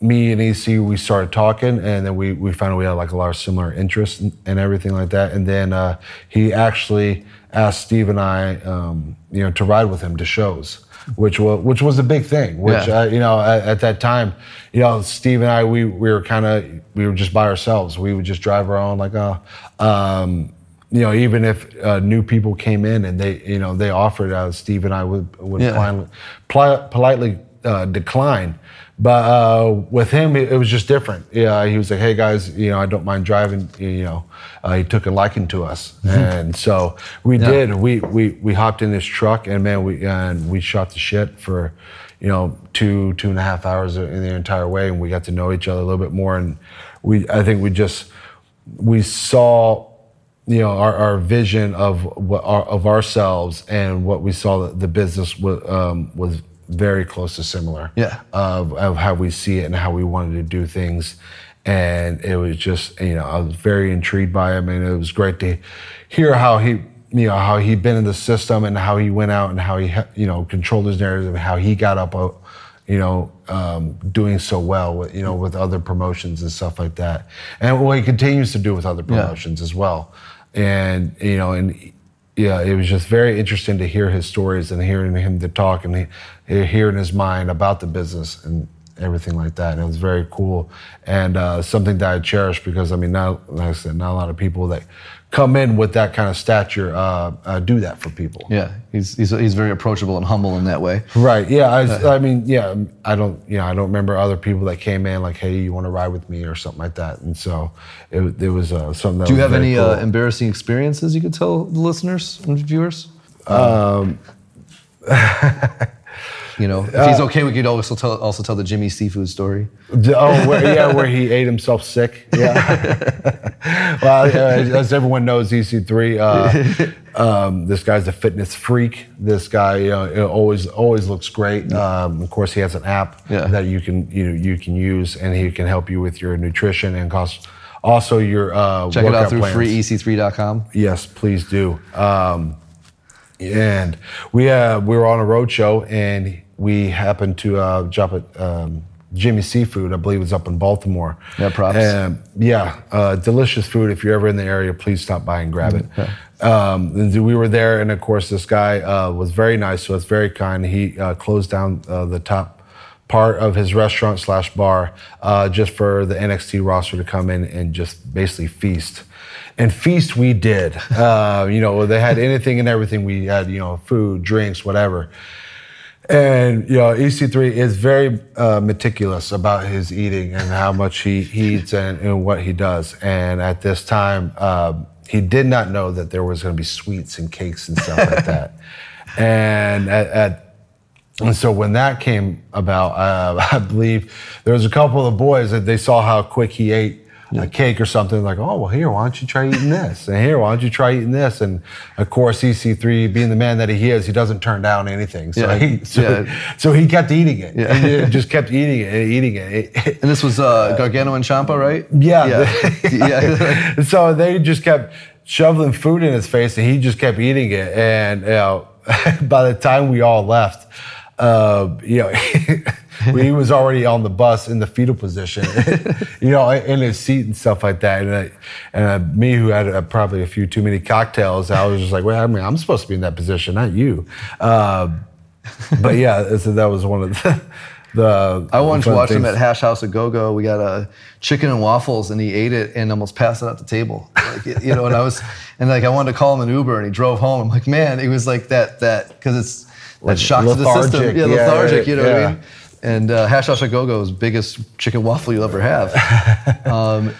Speaker 5: me and EC we started talking, and then we we found we had like a lot of similar interests and, and everything like that. And then uh, he actually asked Steve and I, um, you know, to ride with him to shows. Which was which was a big thing. Which
Speaker 6: Yeah.
Speaker 5: uh, you know at, at that time, you know Steve and I we we were kind of we were just by ourselves. We would just drive around like uh, um, you know even if uh, new people came in and they you know they offered uh, Steve and I would would
Speaker 6: Yeah.
Speaker 5: politely, politely uh, decline. But uh, with him, it, it was just different. Yeah, he was like, "Hey guys, you know, I don't mind driving." You know, uh, he took a liking to us, and so we
Speaker 6: Yeah.
Speaker 5: did. We we we hopped in this truck, and man, we and we shot the shit for, you know, two two and a half hours in the entire way, and we got to know each other a little bit more. And we, I think, we just we saw you know our, our vision of what our, of ourselves and what we saw that the business was um, was very close to similar.
Speaker 6: Yeah.
Speaker 5: Of, of how we see it and how we wanted to do things. And it was just, you know, I was very intrigued by him and it was great to hear how he, you know, how he'd been in the system and how he went out and how he, you know, controlled his narrative and how he got up, uh, you know, um, doing so well with, you know, with other promotions and stuff like that. And what he continues to do with other
Speaker 6: Yeah.
Speaker 5: promotions as well. And, you know, and yeah, it was just very interesting to hear his stories and hearing him to talk and he, hearing his mind about the business and everything like that. And it was very cool and uh, something that I cherish because I mean, not like I said, not a lot of people that come in with that kind of stature uh, uh, do that for people.
Speaker 6: Yeah, he's, he's he's very approachable and humble in that way.
Speaker 5: Right. Yeah. I, I mean, yeah. I don't. You know, I don't remember other people that came in like, "Hey, you want to ride with me?" or something like that. And so it, it was uh, something. That
Speaker 6: Do you have any
Speaker 5: cool.
Speaker 6: uh, embarrassing experiences you could tell the listeners and viewers?
Speaker 5: Um,
Speaker 6: you know, if
Speaker 5: Uh,
Speaker 6: he's okay, we could also tell also tell the Jimmy Seafood story.
Speaker 5: Oh, where, yeah, where he ate himself sick. Yeah. well, uh, as everyone knows, EC3. Uh, um, this guy's a fitness freak. This guy you know, always always looks great. Um, of course, he has an app
Speaker 6: Yeah.
Speaker 5: that you can you you can use, and he can help you with your nutrition and cost, also your uh,
Speaker 6: Check it out through
Speaker 5: plans.
Speaker 6: freeec3.com.
Speaker 5: Yes, please do. Um, and we uh, we were on a road show, and we happened to uh, drop at um, Jimmy Seafood. I believe it was up in Baltimore.
Speaker 6: Yeah, props.
Speaker 5: And yeah, uh, delicious food. If you're ever in the area, please stop by and grab it. Um, and we were there, and of course, this guy uh, was very nice to us, very kind. He uh, closed down uh, the top part of his restaurant slash bar uh, just for the NXT roster to come in and just basically feast. And feast we did. Uh, you know, they had anything and everything. We had, you know, food, drinks, whatever. And you know, EC3 is very uh, meticulous about his eating and how much he, eats and, and what he does. And at this time, uh, he did not know that there was going to be sweets and cakes and stuff like that. And at, at and so when that came about, uh, I believe there was a couple of boys that they saw how quick he ate a cake or something. Like, oh well, here, why don't you try eating this? And here, why don't you try eating this? And of course, EC3, being the man that he is, he doesn't turn down anything. So
Speaker 6: Yeah,
Speaker 5: he, so,
Speaker 6: yeah.
Speaker 5: so he kept eating it.
Speaker 6: Yeah.
Speaker 5: And he just kept eating it and eating it.
Speaker 6: And this was uh, Gargano and Ciampa, right?
Speaker 5: Yeah.
Speaker 6: Yeah. yeah.
Speaker 5: so they just kept shoveling food in his face, and he just kept eating it. And you know, by the time we all left, uh, you know, he was already on the bus in the fetal position, you know, in his seat and stuff like that. And, I, and uh, me, who had uh, probably a few too many cocktails, I was just like, well, I mean, I'm supposed to be in that position, not you. Uh, but yeah, so that was one of the. the
Speaker 6: I once watched him at Hash House A Go Go. We got a chicken and waffles, and he ate it and almost passed it at the table. Like, you know, and I was, and like I wanted to call him an Uber, and he drove home. I'm like, man, it was like that, that because it's that
Speaker 5: Like
Speaker 6: shock to the system, yeah,
Speaker 5: Yeah,
Speaker 6: lethargic. You know what I mean? And uh, Hash House A Go Go is biggest chicken waffle you'll ever have. Um,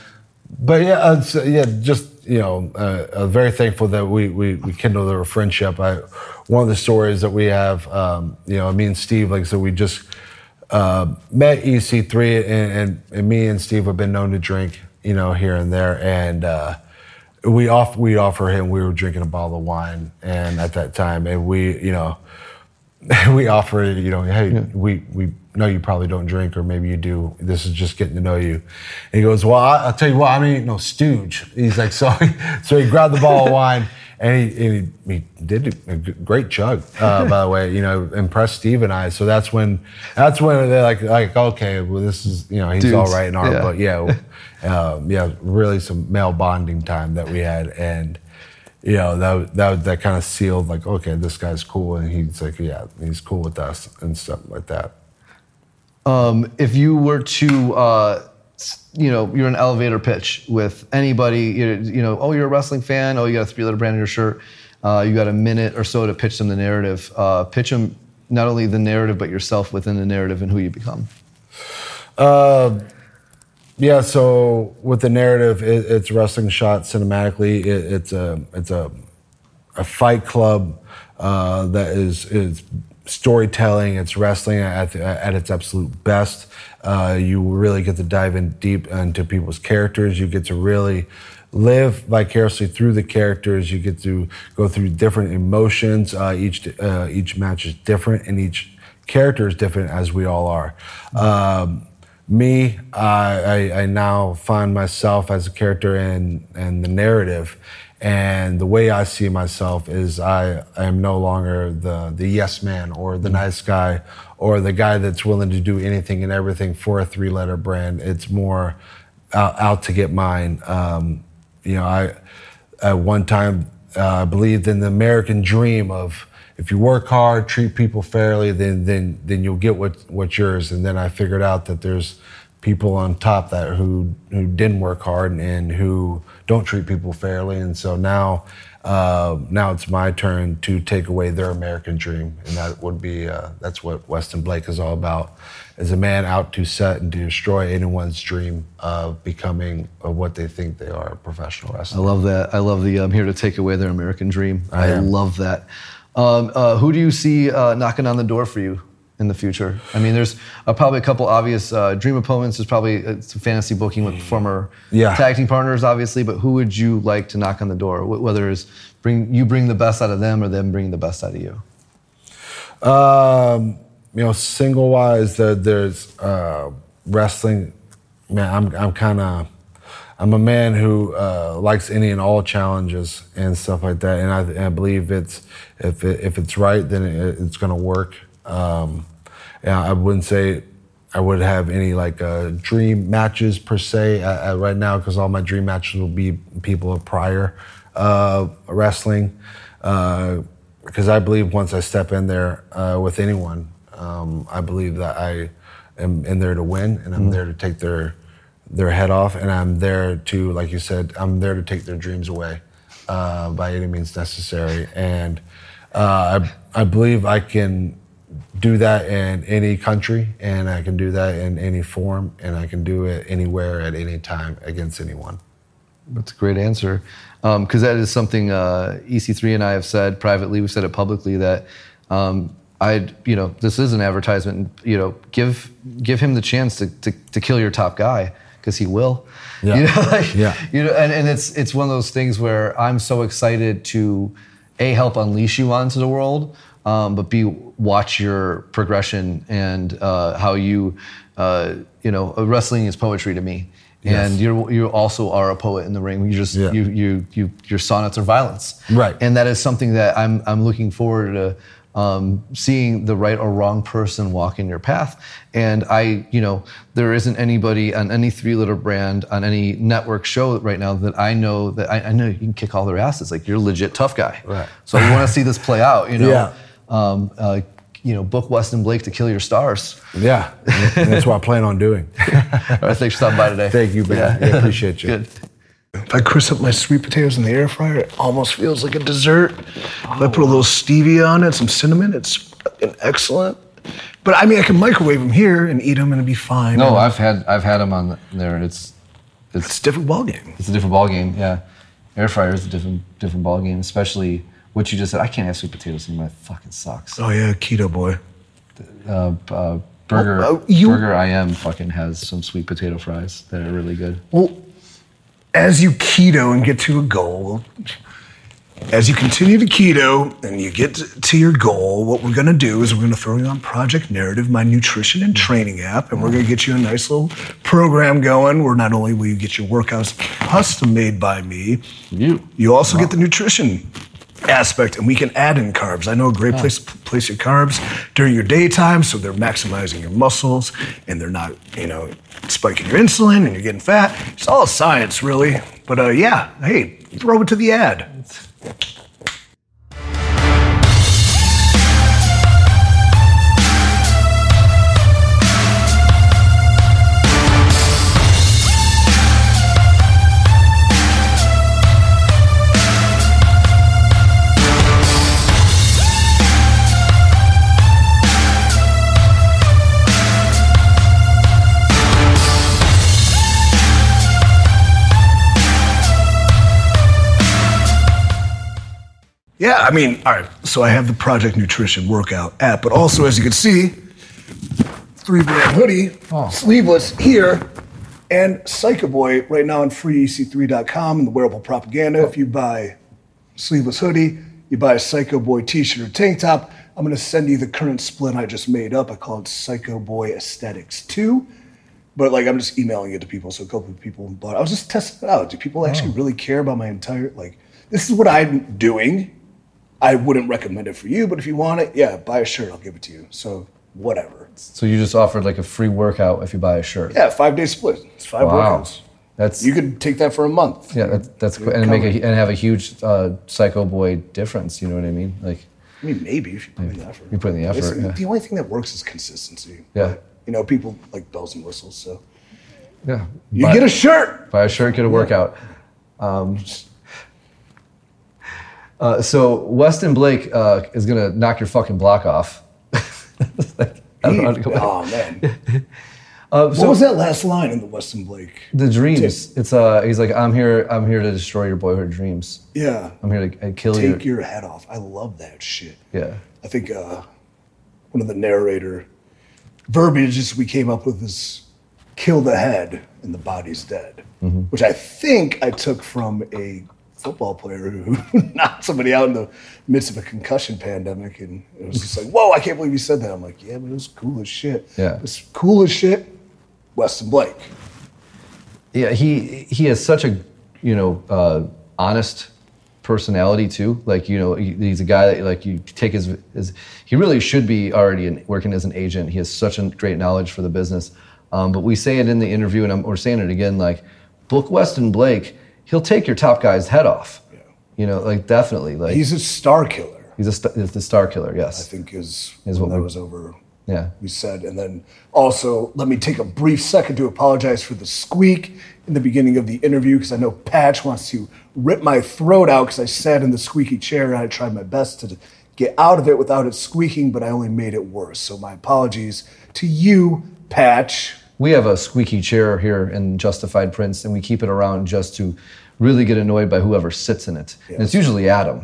Speaker 5: But yeah, uh, so, yeah, just you know, uh, uh, very thankful that we we, we kindled our friendship. I, one of the stories that we have, um, you know, me and Steve, like so, we just uh, met EC3, and, and, and me and Steve have been known to drink, you know, here and there, and uh, we off we offer him. We were drinking a bottle of wine, and at that time, and we, you know, we offer it, you know, hey, we, we know you probably don't drink, or maybe you do. This is just getting to know you. And he goes, well, I, I'll tell you what, I mean, no stooge. He's like, so, he, so he grabbed the bottle of wine and he, and he, he did a g- great chug, uh, by the way, you know, impressed Steve and I. So that's when, that's when they're like, like, okay, well, this is, you know, he's all
Speaker 6: Dudes,
Speaker 5: right in our
Speaker 6: yeah.
Speaker 5: book. Yeah. um, yeah, really some male bonding time that we had. And, you know, that that that kind of sealed like, okay, this guy's cool, and he's like, yeah, he's cool with us and stuff like that.
Speaker 6: Um, if you were to, uh, you know, you're an elevator pitch with anybody, you know, oh, you're a wrestling fan, oh, you got a three-letter brand on your shirt, uh, you got a minute or so to pitch them the narrative. Uh, pitch them not only the narrative, but yourself within the narrative and who you become.
Speaker 5: Yeah, so with the narrative, it, it's wrestling shot cinematically. It, it's a it's a a fight club uh, that is is storytelling. It's wrestling at at its absolute best. Uh, you really get to dive in deep into people's characters. You get to really live vicariously through the characters. You get to go through different emotions. Uh, each uh, each match is different, and each character is different as we all are. Um, me, I, I, I now find myself as a character in, in the narrative. And the way I see myself is I, I am no longer the, the yes man or the nice guy or the guy that's willing to do anything and everything for a three letter brand. It's more out, out to get mine. Um, you know, I at one time uh, believed in the American dream of if you work hard, treat people fairly, then then then you'll get what what's yours. And then I figured out that there's people on top that who who didn't work hard and who don't treat people fairly. And so now uh, now it's my turn to take away their American dream, and that would be uh, that's what Weston Blake is all about. As a man out to set and to destroy anyone's dream of becoming of what they think they are, a professional wrestler.
Speaker 6: I love that. I love the I'm here to take away their American dream.
Speaker 5: I
Speaker 6: I, love that. Um, uh, who do you see uh, knocking on the door for you in the future? I mean, there's uh, probably a couple obvious uh, dream opponents. There's probably uh, some fantasy booking with former
Speaker 5: Yeah.
Speaker 6: tag team partners, obviously. But who would you like to knock on the door? Whether it's bring you bring the best out of them or them bring the best out of you.
Speaker 5: Um, you know, single wise, there, there's uh, wrestling. Man, I'm I'm kind of I'm a man who uh, likes any and all challenges and stuff like that, and I, and I believe it's if it, if it's right, then it, it's going to work. Um, I wouldn't say I would have any like uh, dream matches per se uh, uh, right now because all my dream matches will be people of prior uh, wrestling. Because I believe once I step in there uh, with anyone, um, I believe that I am in there to win and I'm there to take their their head off and I'm there to, like you said, I'm there to take their dreams away uh, by any means necessary. And uh, I, I believe I can do that in any country and I can do that in any form and I can do it anywhere at any time against anyone.
Speaker 6: That's a great answer. Because that is something uh, EC3 and I have said privately. We've said it publicly that um, I'd, you know, this is an advertisement. You know, give give him the chance to to, to kill your top guy because he will.
Speaker 5: Yeah.
Speaker 6: You know, like,
Speaker 5: Yeah.
Speaker 6: You know, and, and it's it's one of those things where I'm so excited to a help unleash you onto the world, um, but b watch your progression and uh, how you, uh, you know, wrestling is poetry to me.
Speaker 5: Yes.
Speaker 6: And you you also are a poet in the ring. You just
Speaker 5: Yeah.
Speaker 6: you you you your sonnets are violence,
Speaker 5: Right.
Speaker 6: And that is something that I'm I'm looking forward to um, seeing the right or wrong person walk in your path. And I, you know, there isn't anybody on any three letter brand on any network show right now that I know that I, I know you can kick all their asses. Like you're a legit tough guy.
Speaker 5: Right.
Speaker 6: So I want to see this play out. You know.
Speaker 5: Yeah.
Speaker 6: Um, uh, you know, book Weston Blake to kill your stars.
Speaker 5: Yeah, that's what I plan on doing.
Speaker 6: All right, thanks for stopping by today.
Speaker 5: Thank you, man. I appreciate you.
Speaker 6: Good.
Speaker 7: If I crisp up my sweet potatoes in the air fryer, it almost feels like a dessert. If I put a little stevia on it, some cinnamon, it's excellent. But I mean, I can microwave them here and eat them and it'd be fine.
Speaker 6: No, I've had I've had them on there. It's
Speaker 7: it's
Speaker 6: it's
Speaker 7: a different ballgame.
Speaker 6: it's a different ball game. Yeah, air fryer is a different different ball game. Especially what you just said. I can't have sweet potatoes anymore. It fucking sucks.
Speaker 7: Oh yeah, keto boy.
Speaker 6: Uh, uh, burger
Speaker 7: Oh, uh, you-
Speaker 6: Burger I am fucking has some sweet potato fries that are really good.
Speaker 7: Well, as you keto and get to a goal, as you continue to keto and you get to- to your goal, what we're gonna do is we're gonna throw you on Project Narrative, my nutrition and training app, and we're gonna get you a nice little program going where not only will you get your workouts custom made by me,
Speaker 6: You.
Speaker 7: you also get the nutrition aspect, and we can add in carbs. I know a great place to place your carbs during your daytime, so they're maximizing your muscles and they're not, you know, spiking your insulin and you're getting fat. It's all science, really. But uh, yeah, hey, throw it to the ad. Yeah, I mean, all right. So I have the Project Nutrition workout app, but also, as you can see, three brand hoodie, oh. sleeveless here, and Psycho Boy right now on freeec3.com and the wearable propaganda. If you buy sleeveless hoodie, you buy a Psycho Boy t-shirt or tank top, I'm gonna send you the current split I just made up. I call it Psycho Boy Aesthetics 2. But like I'm just emailing it to people, so a couple of people bought. I was just testing it out. Do people actually oh. really care about my entire like? This is what I'm doing. I wouldn't recommend it for you, but if you want it, yeah, buy a shirt. I'll give it to you. So whatever.
Speaker 6: So you just offered like a free workout if you buy a shirt.
Speaker 7: Yeah, five day split. It's five
Speaker 6: Wow.
Speaker 7: workouts.
Speaker 6: That's
Speaker 7: You could take that for a month.
Speaker 6: yeah, that's, that's cool. and make a, and have a huge uh, psycho boy difference. You know what I mean? Like
Speaker 7: I mean, maybe if you put in the effort.
Speaker 6: You put in the effort, yeah.
Speaker 7: The only thing that works is consistency.
Speaker 6: Yeah.
Speaker 7: You know, people like bells and whistles. So
Speaker 6: yeah,
Speaker 7: you
Speaker 6: Buy-
Speaker 7: get a shirt.
Speaker 6: buy a shirt, get a workout. Um, uh, so Weston Blake uh, is gonna knock your fucking block off. Like, I don't know how to go back.
Speaker 7: oh man.
Speaker 6: Uh,
Speaker 7: what
Speaker 6: so
Speaker 7: was that last line in the Weston Blake?
Speaker 6: the dreams. It's uh, he's like, I'm here. I'm here to destroy your boyhood dreams.
Speaker 7: Yeah.
Speaker 6: I'm here to uh, kill you.
Speaker 7: Take your head off. I love that shit.
Speaker 6: Yeah.
Speaker 7: I think uh, one of the narrator verbiages we came up with is kill the head and the body's dead,
Speaker 6: Mm-hmm.
Speaker 7: which I think I took from a football player who knocked somebody out in the midst of a concussion pandemic. And it was just like, whoa, I can't believe you said that. I'm like, yeah, but it was cool as shit.
Speaker 6: Yeah.
Speaker 7: It's cool as shit, Weston Blake.
Speaker 6: Yeah, he he has such a you know uh, honest personality too. Like you know, he's a guy that like you take his his. He really should be already in, working as an agent. He has such a great knowledge for the business. Um, but we say it in the interview, and I'm, we're saying it again. Like, book Weston Blake. He'll take your top guy's head off. Yeah. You know, like definitely. Like
Speaker 7: He's a star killer,
Speaker 6: he's a st- he's the star killer. Yes, I
Speaker 7: think is,
Speaker 6: Is what
Speaker 7: that was over.
Speaker 6: Yeah.
Speaker 7: we said. And then also, let me take a brief second to apologize for the squeak in the beginning of the interview because I know Patch wants to rip my throat out because I sat in the squeaky chair and I tried my best to get out of it without it squeaking, but I only made it worse. So my apologies to you, Patch.
Speaker 6: We have a squeaky chair here in Justified Prince, and we keep it around just to really get annoyed by whoever sits in it. And it's usually Adam.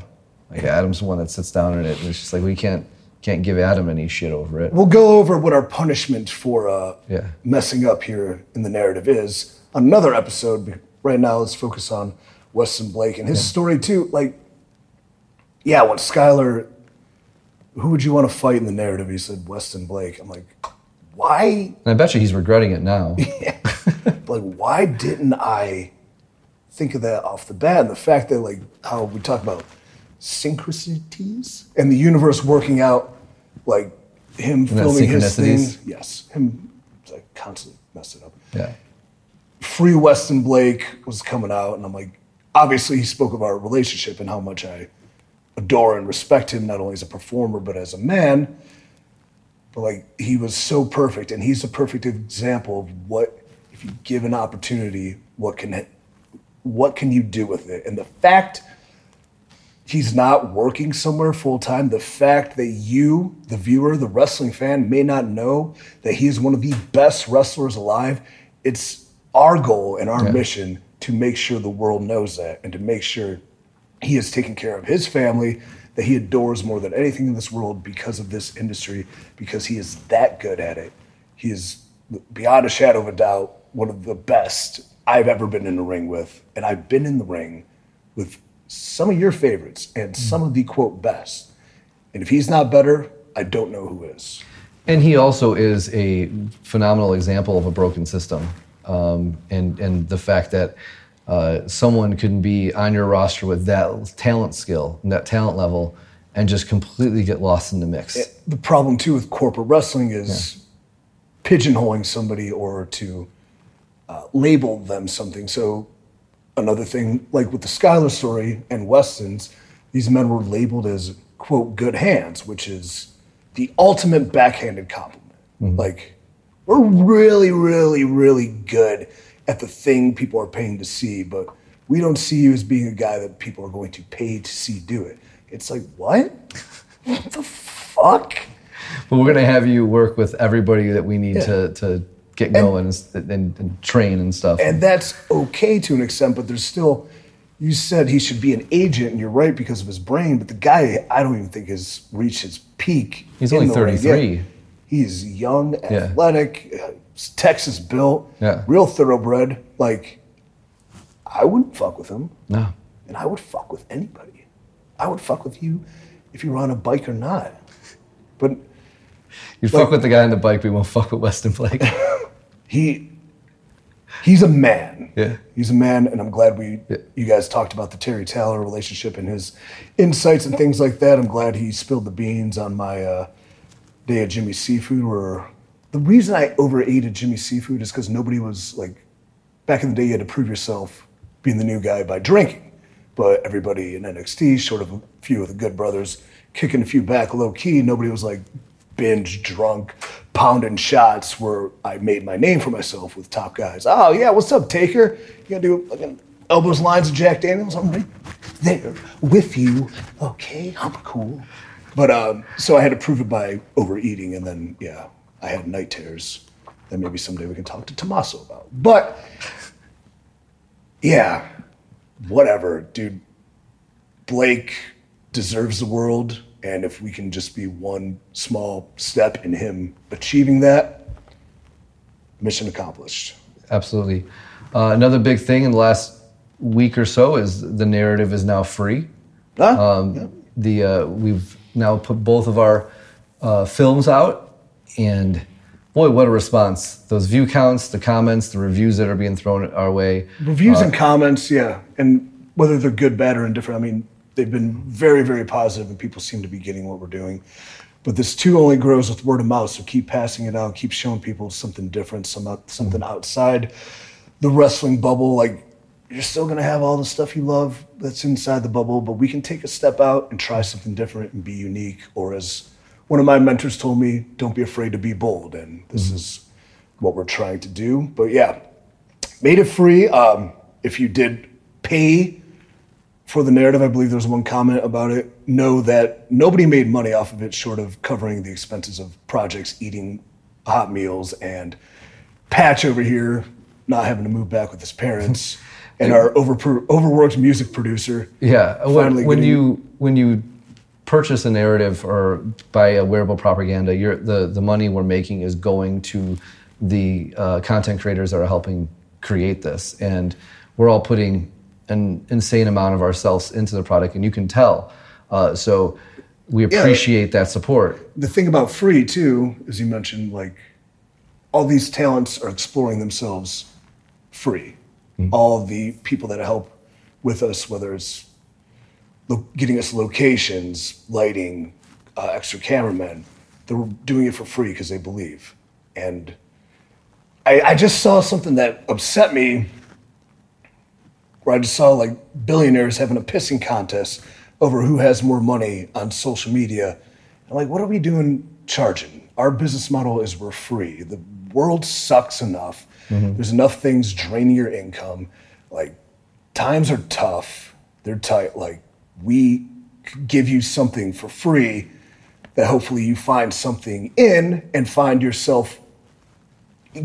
Speaker 6: Like Adam's the one that sits down in it, and it's just like we can't can't give Adam any shit over it.
Speaker 7: We'll go over what our punishment for uh,
Speaker 6: Yeah.
Speaker 7: messing up here in the narrative is. Another episode. Right now, let's focus on Weston Blake and his story too. Like, yeah, when Skylar, who would you want to fight in the narrative? He said Weston Blake. I'm like, why?
Speaker 6: And I bet you he's regretting it now.
Speaker 7: Like, why didn't I think of that off the bat? And the fact that, like, how we talk about synchronicities and the universe working out, like him
Speaker 6: that
Speaker 7: filming his thing. Yes, him. like constantly mess it up.
Speaker 6: yeah.
Speaker 7: Free Weston Blake was coming out, and I'm like, obviously, he spoke of our relationship and how much I adore and respect him, not only as a performer, but as a man. But like, he was so perfect, and he's a perfect example of what, if you give an opportunity, what can, what can you do with it? And the fact he's not working somewhere full time, the fact that you, the viewer, the wrestling fan, may not know that he is one of the best wrestlers alive, it's our goal and our mission to make sure the world knows that and to make sure he is taking care of his family that he adores more than anything in this world because of this industry, because he is that good at it. He is, beyond a shadow of a doubt, one of the best I've ever been in the ring with. And I've been in the ring with some of your favorites and some of the quote best. And if he's not better, I don't know who is.
Speaker 6: And he also is a phenomenal example of a broken system, um, and and the fact that uh, someone can be on your roster with that talent skill and that talent level, and just completely get lost in the mix.
Speaker 7: The problem too with corporate wrestling is pigeonholing somebody or to uh, label them something. So another thing, like with the Skylar story and Weston's, these men were labeled as quote good hands, which is the ultimate backhanded compliment. Like we're really, really, really good at the thing people are paying to see, but we don't see you as being a guy that people are going to pay to see do it. It's like what? what the fuck?
Speaker 6: But we're gonna have you work with everybody that we need to to get going and, and, and train and stuff.
Speaker 7: And that's okay to an extent, but there's still. You said he should be an agent, and you're right because of his brain. But the guy, I don't even think has reached his peak.
Speaker 6: He's only 33.
Speaker 7: He's young, athletic, uh, Texas built,
Speaker 6: Yeah.
Speaker 7: real thoroughbred. Like, I wouldn't fuck with him,
Speaker 6: no.
Speaker 7: and I would fuck with anybody. I would fuck with you if you were on a bike or not. But
Speaker 6: you'd fuck with the guy on the bike, but you won't fuck with Weston Blake.
Speaker 7: he he's a man.
Speaker 6: Yeah.
Speaker 7: He's a man, and I'm glad we you guys talked about the Terry Taylor relationship and his insights and things like that. I'm glad he spilled the beans on my uh, day at Jimmy Seafood. Where the reason I overate at Jimmy Seafood is because nobody was like back in the day. You had to prove yourself being the new guy by drinking, but everybody in NXT, short of a few of the good brothers, kicking a few back low key. Nobody was like binge drunk, pounding shots where I made my name for myself with top guys. Oh yeah, what's up, Taker? You gonna do fucking elbows lines of Jack Daniels? I'm right there with you. Okay, I'm cool. But um, so I had to prove it by overeating, and then yeah, I had night terrors. That maybe someday we can talk to Tommaso about. But yeah, whatever, dude. Blake deserves the world, and if we can just be one small step in him achieving that, mission accomplished.
Speaker 6: Absolutely. Uh, another big thing in the last week or so is the narrative is now free.
Speaker 7: Ah,
Speaker 6: Um, The uh, we've now put both of our uh, films out, and boy, what a response! Those view counts, the comments, the reviews that are being thrown our way.
Speaker 7: Reviews
Speaker 6: Uh,
Speaker 7: and comments, yeah, and whether they're good, bad, or indifferent, I mean, they've been very, very positive, and people seem to be getting what we're doing. But this too only grows with word of mouth, so keep passing it out, keep showing people something different, some out- something outside the wrestling bubble. Like you're still gonna have all the stuff you love that's inside the bubble, but we can take a step out and try something different and be unique. Or as one of my mentors told me, don't be afraid to be bold, and this is what we're trying to do. But yeah, made it free. Um, if you did pay for the narrative, I believe there's one comment about it. Know that nobody made money off of it, short of covering the expenses of projects, eating hot meals, and Patch over here not having to move back with his parents, and our over overworked music producer.
Speaker 6: Yeah, when, when you when you purchase a narrative or buy a wearable propaganda, you're, the the money we're making is going to the uh, content creators that are helping create this, and we're all putting an insane amount of ourselves into the product, and you can tell. Uh, so we
Speaker 7: Yeah.
Speaker 6: appreciate that support.
Speaker 7: the thing about free too, as you mentioned, like all these talents are exploring themselves free. All the people that help with us, whether it's lo- getting us locations, lighting, uh, extra cameramen, they're doing it for free because they believe. And I, I just saw something that upset me where I just saw like billionaires having a pissing contest over who has more money on social media. I'm like, what are we doing charging? Our business model is we're free. The world sucks enough. There's enough things draining your income. Like, times are tough. They're tight. Like, we give you something for free that hopefully you find something in and find yourself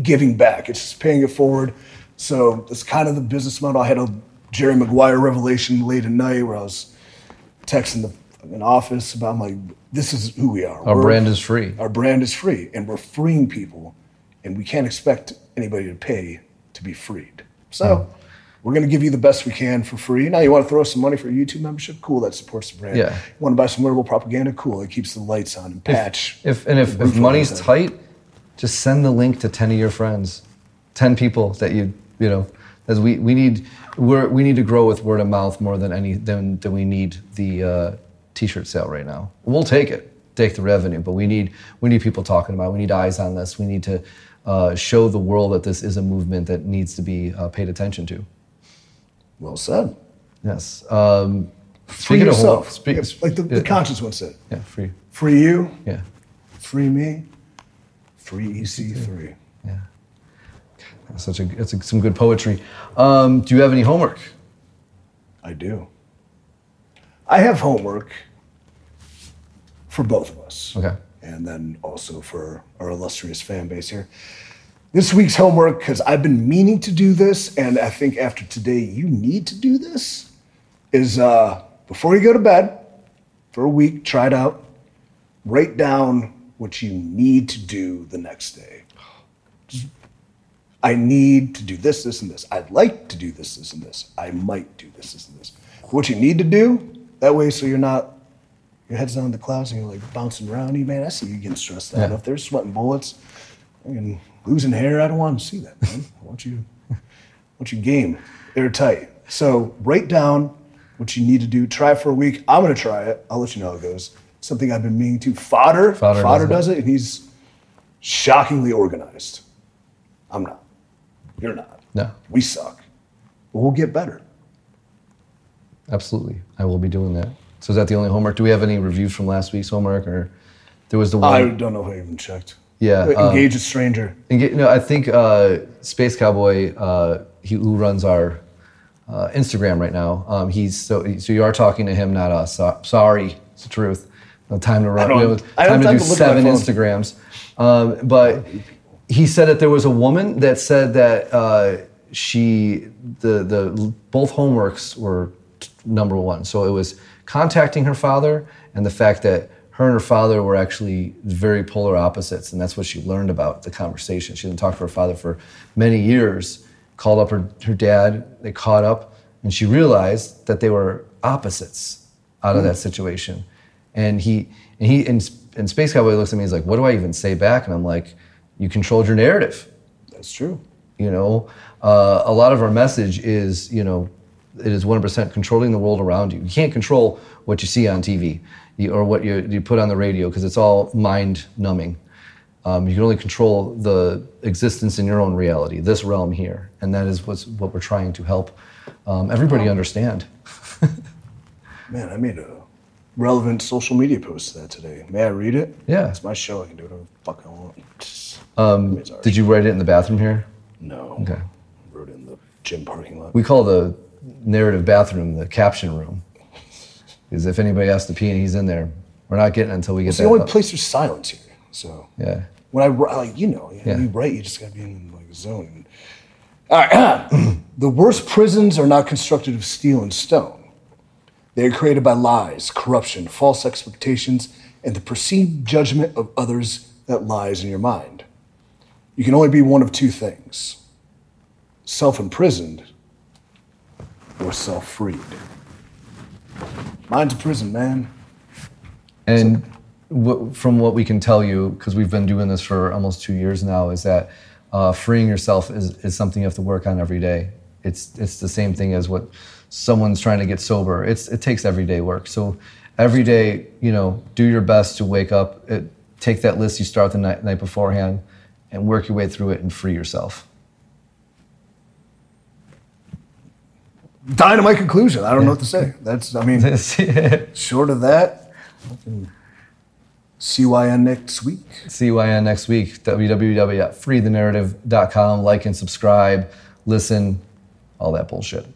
Speaker 7: giving back. It's just paying it forward. So it's kind of the business model. I had a Jerry Maguire revelation late at night where I was texting the fucking office about I'm like, this is who we are.
Speaker 6: Our
Speaker 7: We're-
Speaker 6: brand is free.
Speaker 7: Our brand is free, and we're freeing people, and we can't expect anybody to pay to be freed. So. Hmm. We're going to give you the best we can for free. Now, you want to throw us some money for a YouTube membership? Cool, that supports the brand.
Speaker 6: Yeah.
Speaker 7: You want to buy some wearable propaganda? Cool, it keeps the lights on and patch.
Speaker 6: If and if, if money's tight, just send the link to ten of your friends, ten people that you you know. As we we need we're, we need to grow with word of mouth more than any than, than we need the uh, t-shirt sale right now. We'll take it, take the revenue, but we need we need people talking about. it. We need eyes on this. We need to uh, show the world that this is a movement that needs to be uh, paid attention to.
Speaker 7: Well said.
Speaker 6: Yes. Um,
Speaker 7: Free
Speaker 6: of whole-
Speaker 7: yourself.
Speaker 6: speak-
Speaker 7: Yeah, like the, the
Speaker 6: yeah.
Speaker 7: conscious one said.
Speaker 6: Yeah, free.
Speaker 7: Free you,
Speaker 6: Yeah.
Speaker 7: free me, free EC3.
Speaker 6: That's such a that's a, some good poetry. Um, do you have any homework?
Speaker 7: I do. I have homework for both of us.
Speaker 6: Okay.
Speaker 7: And then also for our illustrious fan base here. This week's homework, because I've been meaning to do this, and I think after today you need to do this, is uh, before you go to bed for a week, try it out, write down what you need to do the next day. Just, I need to do this, this, and this. I'd like to do this, this, and this. I might do this, this, and this. What you need to do, that way, so you're not Your head's down in the clouds and you're like bouncing around. You man, I see you getting stressed out.
Speaker 6: Yeah.
Speaker 7: If they're sweating bullets I and losing hair, I don't want to see that, man. I want you, I want you game, airtight. So write down what you need to do. Try for a week. I'm gonna try it. I'll let you know how it goes. Something I've been meaning to. Fodder,
Speaker 6: Fodder
Speaker 7: Fodder,
Speaker 6: does
Speaker 7: does, it. and he's shockingly organized. I'm not. You're not.
Speaker 6: No,
Speaker 7: We suck. But we'll get better.
Speaker 6: absolutely. I will be doing that. So is that the only homework? Do we have any reviews from last week's homework, or there was the one?
Speaker 7: I don't know if I even checked.
Speaker 6: Yeah,
Speaker 7: Wait,
Speaker 6: um,
Speaker 7: Engage a stranger.
Speaker 6: Enga- no, I think uh, Space Cowboy, uh, he, who runs our uh, Instagram right now, um, he's so so you are talking to him, not us. So, sorry, it's the truth. No time to run.
Speaker 7: don't-
Speaker 6: we have
Speaker 7: I don't
Speaker 6: time to
Speaker 7: have
Speaker 6: do
Speaker 7: to look at my
Speaker 6: seven. Instagrams. Um, but he said that there was a woman that said that uh, she the the both homeworks were t- number one. So it was contacting her father and the fact that her and her father were actually very polar opposites, and that's what she learned about the conversation. She didn't talk to her father for many years. Called up her, her dad. They caught up, and she realized that they were opposites out of that situation. And he and he and, and Space Cowboy looks at me. And he's like, "What do I even say back?" And I'm like, "You controlled your narrative."
Speaker 7: That's true.
Speaker 6: You know, uh, a lot of our message is, you know, it is 100% controlling the world around you. You can't control what you see on TV you, or what you, you put on the radio because it's all mind numbing. Um, you can only control the existence in your own reality, this realm here. And that is what's, what we're trying to help um, everybody understand.
Speaker 7: Man, I made a relevant social media post to that today. May I read it?
Speaker 6: Yeah.
Speaker 7: It's my show. I can do whatever the fuck I want.
Speaker 6: Um, did you write it in the bathroom here?
Speaker 7: No.
Speaker 6: Okay.
Speaker 7: I wrote it in the gym parking lot.
Speaker 6: We call the narrative bathroom the caption room. Because if anybody has to pee and he's in there, we're not getting until we get
Speaker 7: It's
Speaker 6: that
Speaker 7: the only
Speaker 6: up.
Speaker 7: place there's silence here. So
Speaker 6: Yeah.
Speaker 7: when I write, like you know, when
Speaker 6: Yeah.
Speaker 7: you write, you just gotta be in like a zone. All right. the worst prisons are not constructed of steel and stone. They are created by lies, corruption, false expectations, and the perceived judgment of others that lies in your mind. You can only be one of two things self imprisoned or self freed. Mine's a prison, man.
Speaker 6: And wh- from what we can tell you, because we've been doing this for almost two years now, is that uh, freeing yourself is, is something you have to work on every day. It's, it's the same thing as what someone's trying to get sober. It's, it takes everyday work. So every day, you know, do your best to wake up, it, take that list you start the night, night beforehand, and work your way through it and free yourself.
Speaker 7: Dynamite conclusion. I don't know what to say. That's, I mean, short of that, CYN next week.
Speaker 6: CYN next week, www.freethenarrative.com. Like and subscribe, listen, all that bullshit.